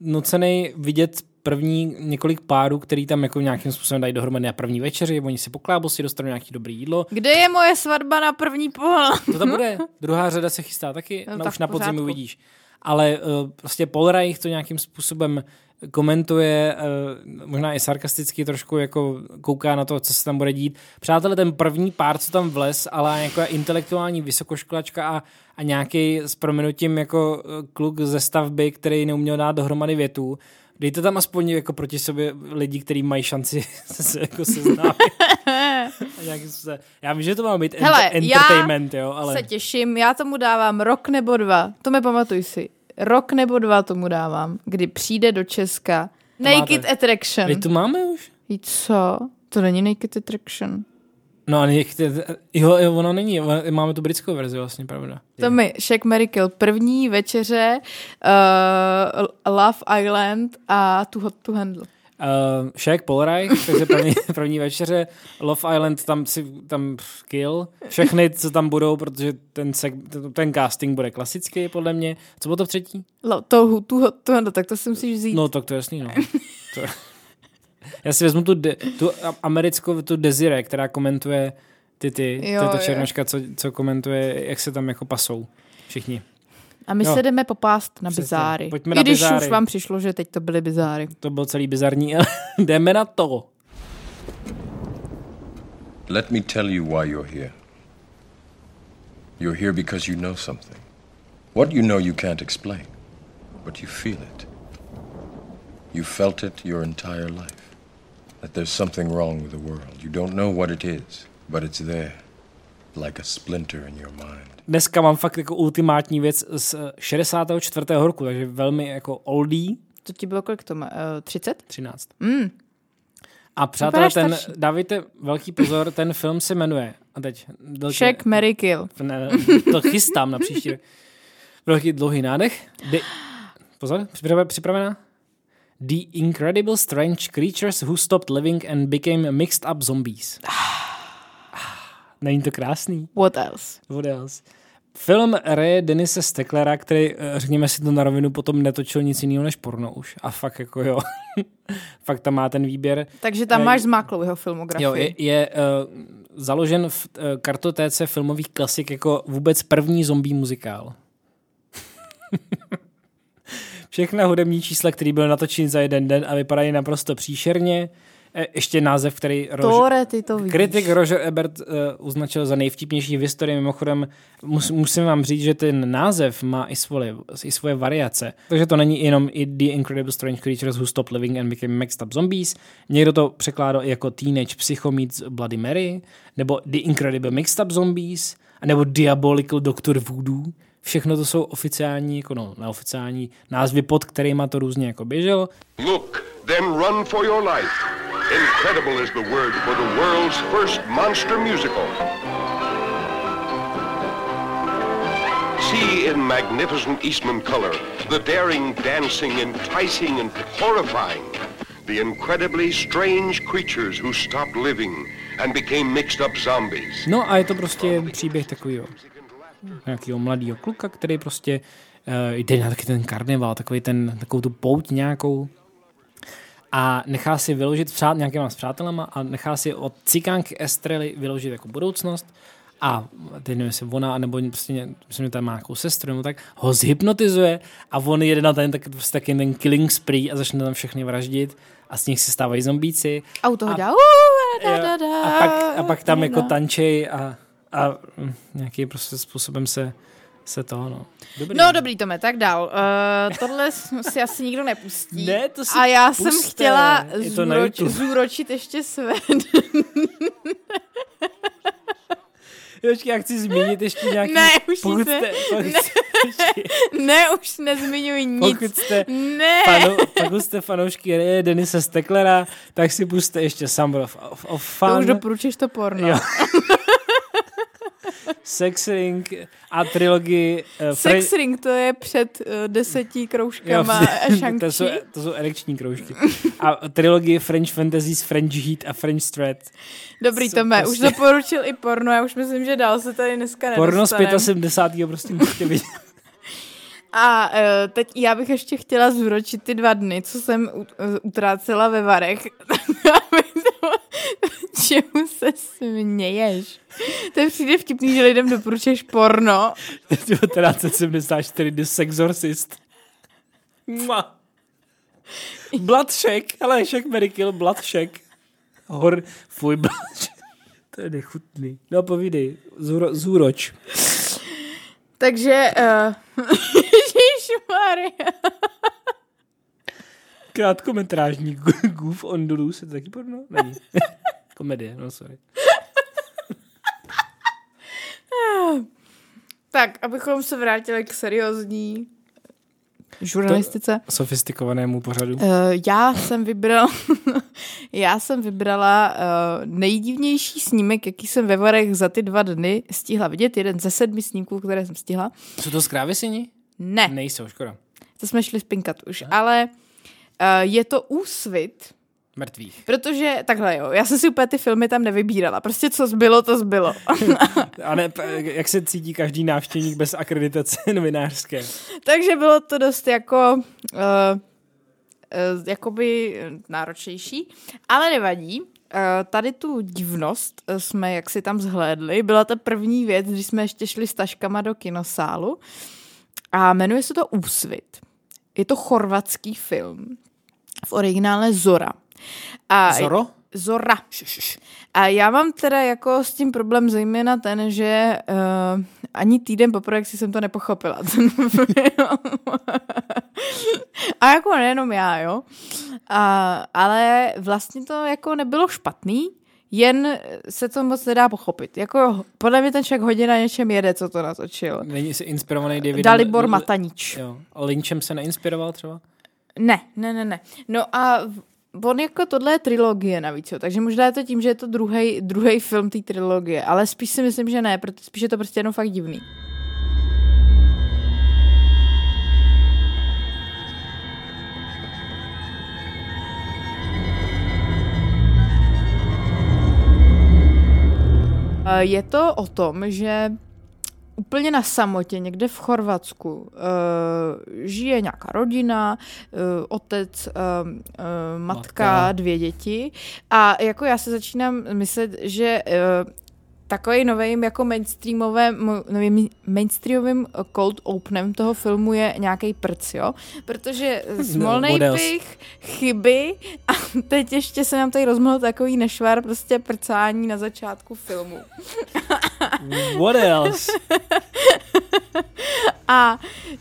nucený vidět první několik párů, který tam jako nějakým způsobem dají dohromady na první večeři, oni si poklábosí, dostanou nějaký dobrý jídlo. Kde je moje svatba na první pohled? To tam bude. Druhá řada se chystá taky, No no, tak už na podzim uvidíš. Ale uh, prostě Paul Reich to nějakým způsobem komentuje, uh, možná i sarkasticky trošku jako kouká na to, co se tam bude dít. Přátelé, ten první pár, co tam vles, ale jako intelektuální vysokoškolačka a, a nějaký s prominutím jako eh, kluk ze stavby, který neuměl dát dohromady větu, Dejte tam aspoň jako proti sobě lidi, kteří mají šanci se jako seznámit. Způsobem- já vím, že to má být ent- Hele, entertainment, já jo, ale... se těším, já tomu dávám rok nebo dva, to mi pamatuj si, rok nebo dva tomu dávám, kdy přijde do Česka Naked máte. Attraction. Vy tu máme už? Jí co? To není Naked Attraction. No a někde, jo, jo, ono není, máme tu britskou verzi vlastně, pravda. To mi Shaq Mary Kill, první večeře, uh, Love Island a Too Hot to Handle. Uh, Shaq Reich, takže první, první večeře, Love Island, tam si tam kill, všechny, co tam budou, protože ten, seg, ten, casting bude klasický, podle mě. Co bylo to třetí? Lo, to, Hot to Handle, tak to si musíš vzít. No, tak to je jasný, no. To, já si vezmu tu, de, tu americkou, tu Desire, která komentuje ty, ty, Jo, to je ta černoška, co, co komentuje, jak se tam jako pasou všichni. A my Jo. se jdeme popást na Přesně. bizáry. Pojďme I na když bizáry. už vám přišlo, že teď to byly bizáry. To bylo celý bizarní, ale jdeme na to. Let me tell you why you're here. You're here because you know something. What you know you can't explain, but you feel it. You felt it your entire life. That there's something wrong with the world. You don't know what it is, but it's there, like a splinter in your mind. Dneska mám fakt jako ultimátní věc z 64. roku, takže velmi jako oldie. To ti bylo kolik to má? Uh, 30? 13. Mm. A přátelé, ten, starší. dávejte velký pozor, ten film se jmenuje, a teď... Velký, Shaq Mary Kill. Ne, to chystám na příští. Velký dlouhý nádech. The, pozor, připravená? The Incredible Strange Creatures Who Stopped Living and Became Mixed Up Zombies. Není to krásný? What else? What else? Film Ray Denise Stecklera, který, eh, řekněme si to na rovinu, potom netočil nic jiného než porno už. A fakt jako jo. fakt tam má ten výběr. Takže tam Eh, máš zmáklou jeho filmografii. Jo, je, je uh, založen v uh, kartotéce filmových klasik jako vůbec první zombie muzikál. Všechna hudební čísla, které byly natočeny za jeden den a vypadají naprosto příšerně. E, ještě název, který Tore, ty to víš. kritik Roger Ebert uh, označil za nejvtipnější v historii. Mimochodem mus, musím vám říct, že ten název má i svoje, i svoje variace. Takže to není jenom i The Incredible Strange Creatures Who Stopped Living and Became Mixed Up Zombies. Někdo to překládal i jako Teenage Psycho meets Bloody Mary, nebo The Incredible Mixed Up Zombies, nebo Diabolical Doctor Voodoo. Všechno to jsou oficiální, jako no, neoficiální názvy, pod kterýma to různě jako běželo. Look, then run for your life. Incredible is the word for the world's first monster musical. See in magnificent Eastman color the daring, dancing, enticing, and horrifying. The incredibly strange creatures who stopped living and became mixed up zombies. No a je to prostě příběh takového nějakého mladého kluka, který prostě uh, jde na taky ten karneval, takový ten, takovou tu pouť nějakou a nechá si vyložit přát, nějakýma s přátelama a nechá si od cikánky Estrely vyložit jako budoucnost a teď nevím, jestli ona, nebo prostě, myslím, že tam má nějakou sestru, nebo tak, ho zhypnotizuje a on jede na ten, tak, prostě taky ten killing spree a začne tam všechny vraždit a z nich se stávají zombíci. A u toho A- dělá Jo, a, pak, a pak tam jako tančej a, a mm, nějakým prostě způsobem se, se to, no. Dobrý. No dobrý, Tome, tak dál. Uh, tohle si asi nikdo nepustí. Ne, to si A já jsem puste. chtěla Je zúroč, zúročit ještě své. Počkej, já chci zmínit ještě nějaký... Ne, už pokud nic jste, ne. pokud jste, ne, už nezmiňuji nic. pokud jste, Ne. Fano, pokud jste fanoušky Denise Steklera, tak si puste ještě Summer of, of, of Fun. To už doporučíš to porno. Jo. Sex Ring a trilogii uh, Sex Ring to je před uh, deseti kroužkama a shang to, jsou, to jsou erekční kroužky. A trilogii French Fantasies, French Heat a French Thread. Dobrý, Tome, prostě... už doporučil i porno, já už myslím, že dál se tady dneska Porno z 75. prostě můžete vidět. A uh, teď já bych ještě chtěla zvročit ty dva dny, co jsem utrácela ve Varech. Čemu se směješ? To je přijde vtipný, že lidem doporučuješ porno. 1974 The Sexorcist. Bloodshack, ale Shack Mary Kill, Bloodshack. Hor, fuj, Bloodshack. To je nechutný. No povídej, zúro, zúroč. Takže, uh, Ježišmarja. Krátkometrážní Goof on the Loose, je to taky porno? Není. Komedie, no sorry. tak, abychom se vrátili k seriózní žurnalistice. To sofistikovanému pořadu. Uh, já jsem vybral, já jsem vybrala uh, nejdivnější snímek, jaký jsem ve Varech za ty dva dny stihla vidět. Jeden ze sedmi snímků, které jsem stihla. Jsou to skrávy Ne. Nejsou, škoda. To jsme šli spinkat už, ne? ale je to úsvit mrtvých. Protože takhle jo, já jsem si úplně ty filmy tam nevybírala. Prostě co zbylo, to zbylo. a ne, jak se cítí každý návštěvník bez akreditace novinářské? Takže bylo to dost jako... Uh, uh, jakoby náročnější, ale nevadí. Uh, tady tu divnost jsme jak si tam zhlédli. Byla to první věc, když jsme ještě šli s taškama do kinosálu a jmenuje se to Úsvit. Je to chorvatský film v originále Zora. A Zoro? Zora. A já mám teda jako s tím problém zejména ten, že uh, ani týden po projekci jsem to nepochopila. a jako nejenom já, jo. A, ale vlastně to jako nebylo špatný, jen se to moc nedá pochopit. Jako, podle mě ten člověk hodně na něčem jede, co to natočil. Není si inspirovaný David? Dalibor Matanič. Jo. A Lynchem se neinspiroval třeba? Ne, ne, ne, ne. No a on jako tohle je trilogie navíc, jo, takže možná je to tím, že je to druhý film té trilogie, ale spíš si myslím, že ne, protože spíš je to prostě jenom fakt divný. Je to o tom, že úplně na samotě, někde v Chorvatsku, uh, žije nějaká rodina, uh, otec, uh, uh, matka, matka, dvě děti. A jako já se začínám myslet, že takový novým jako mainstreamovým, novým mainstreamovým cold openem toho filmu je nějaký prc, jo? Protože smolnej no, pich, chyby a teď ještě se nám tady rozmohl takový nešvar prostě prcání na začátku filmu. What else? a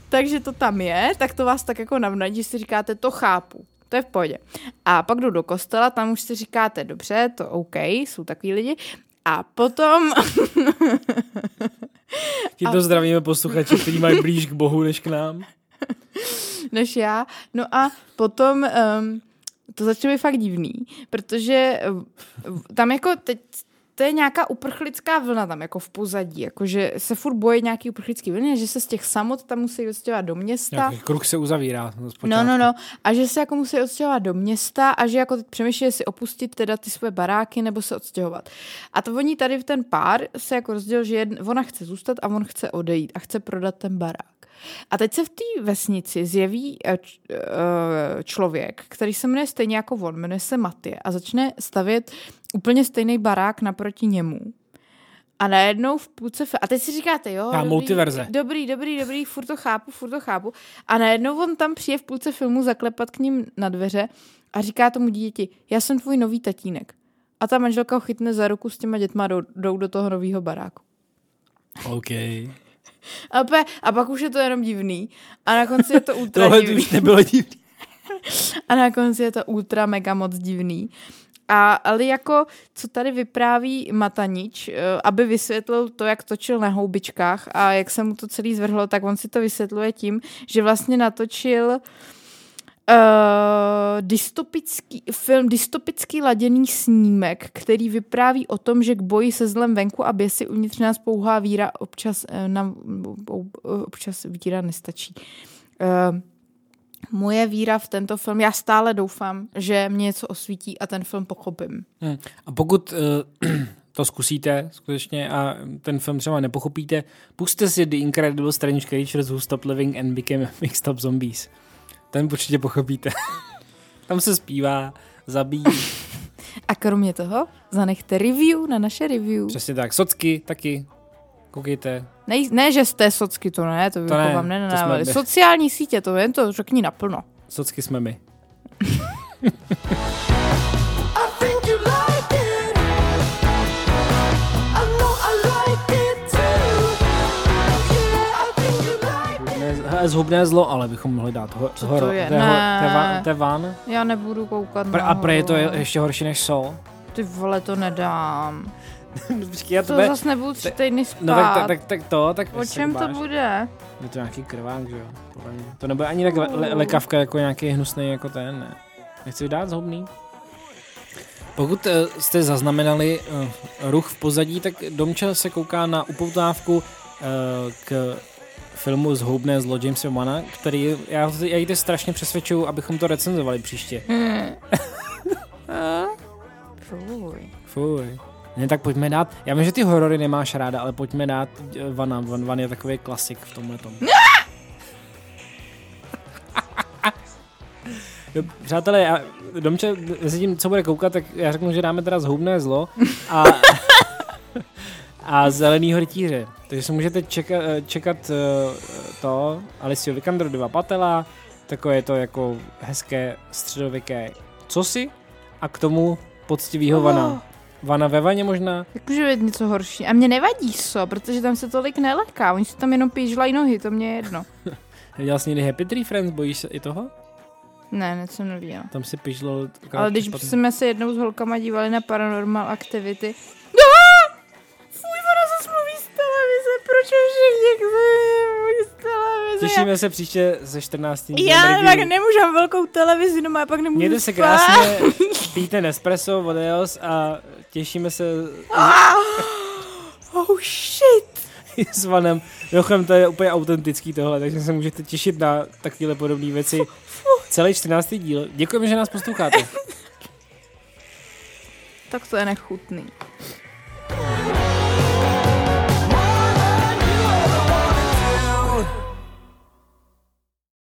takže to tam je, tak to vás tak jako navnadí, že si říkáte, to chápu. To je v pohodě. A pak jdu do kostela, tam už si říkáte, dobře, to OK, jsou takový lidi. A potom... Tímto a... zdravíme posluchači, kteří mají blíž k Bohu než k nám. než já. No a potom um, to začne být fakt divný, protože tam jako teď to je nějaká uprchlická vlna tam jako v pozadí, jakože se furt boje nějaký uprchlický vlny, že se z těch samot tam musí odstěhovat do města. Nějaký kruh se uzavírá. No, no, no. A že se jako musí odstěhovat do města a že jako teď přemýšlí, jestli opustit teda ty své baráky nebo se odstěhovat. A to oni tady v ten pár se jako rozdělil, že jedna, ona chce zůstat a on chce odejít a chce prodat ten barák. A teď se v té vesnici zjeví eh, eh, člověk, který se jmenuje stejně jako on, jmenuje se Matie a začne stavět úplně stejný barák naproti němu. A najednou v půlce... A teď si říkáte, jo, dobrý, multiverze. dobrý, dobrý, dobrý, furt to chápu, furt to chápu. A najednou on tam přijde v půlce filmu zaklepat k ním na dveře a říká tomu dítěti, já jsem tvůj nový tatínek. A ta manželka ho chytne za ruku s těma dětma jdou, jdou do toho nového baráku. OK. A, pe, a pak už je to jenom divný. A na konci je to ultra Tohle divný. už nebylo divný. a na konci je to ultra mega moc divný. A, ale jako, co tady vypráví Matanič, eh, aby vysvětlil to, jak točil na houbičkách a jak se mu to celý zvrhlo, tak on si to vysvětluje tím, že vlastně natočil dystopický, film dystopický laděný snímek, který vypráví o tom, že k boji se zlem venku a běsy uvnitř nás pouhá víra občas, eh, na, občas víra nestačí. Uh, moje víra v tento film, já stále doufám, že mě něco osvítí a ten film pochopím. Hmm. A pokud uh, to zkusíte skutečně a ten film třeba nepochopíte, puste si The Incredible Strange Creatures Who Stopped Living and Became Mixed Up Zombies. Ten určitě pochopíte. Tam se zpívá, zabíjí. A kromě toho zanechte review na naše review. Přesně tak. Socky taky. Koukejte. Ne, ne že jste socky, to ne, to, to ne, vám nenadávali. Sociální sítě, to jen to řekni naplno. Socky jsme my. zhubné zlo, ale bychom mohli dát ho, Co to je? To je, ne. van. Já nebudu koukat Pr- A prej je to ještě horší než sol. Ty vole, to nedám. Počkej, já To tebe... zas nebudu tři týdny spát. No tak, tak, tak, tak to, tak O čem to bude? Je to nějaký krvák, že jo? Podle mě. To nebude ani tak le- le- lekavka jako nějaký hnusný jako ten, ne. Nechci dát zhubný? Pokud uh, jste zaznamenali uh, ruch v pozadí, tak Domča se kouká na upoutávku uh, k filmu Zhoubné zlo Jamesa Mana, který já, já jí to strašně přesvědčuju, abychom to recenzovali příště. Fuj. Fuj. Ne, tak pojďme dát, já vím, že ty horory nemáš ráda, ale pojďme dát eh, Vana. Van, Van je takový klasik v tomhle tom. Přátelé, já, Domče, mezi tím, co bude koukat, tak já řeknu, že dáme teda zhoubné zlo a, a zelenýho rytíře. Takže si můžete čekat, čekat eh, to Alessio Vikandrodova Patela, takové to jako hezké středověké cosi a k tomu poctivýho vana. Vana ve vaně možná? Jakože je něco horší. A mě nevadí so, protože tam se tolik neleká. Oni si tam jenom pížlají nohy, to mě je jedno. Viděl jsi někdy Happy Tree Friends, bojíš se i toho? Ne, něco neviděla. Tam si pižlo... Ale když jsme se jednou s holkama dívali na Paranormal Activity, proč všichni? Těšíme se příště ze 14. dní Já pak nemůžu, velkou televizi doma, já pak nemůžu Mějte se krásně, pijte Nespresso od EOS a těšíme se Oh shit. s Vanem. Mimochodem, to je úplně autentický tohle, takže se můžete těšit na takovéhle podobné věci. Celý 14. díl. Děkujeme, že nás posloucháte. Tak to je nechutný.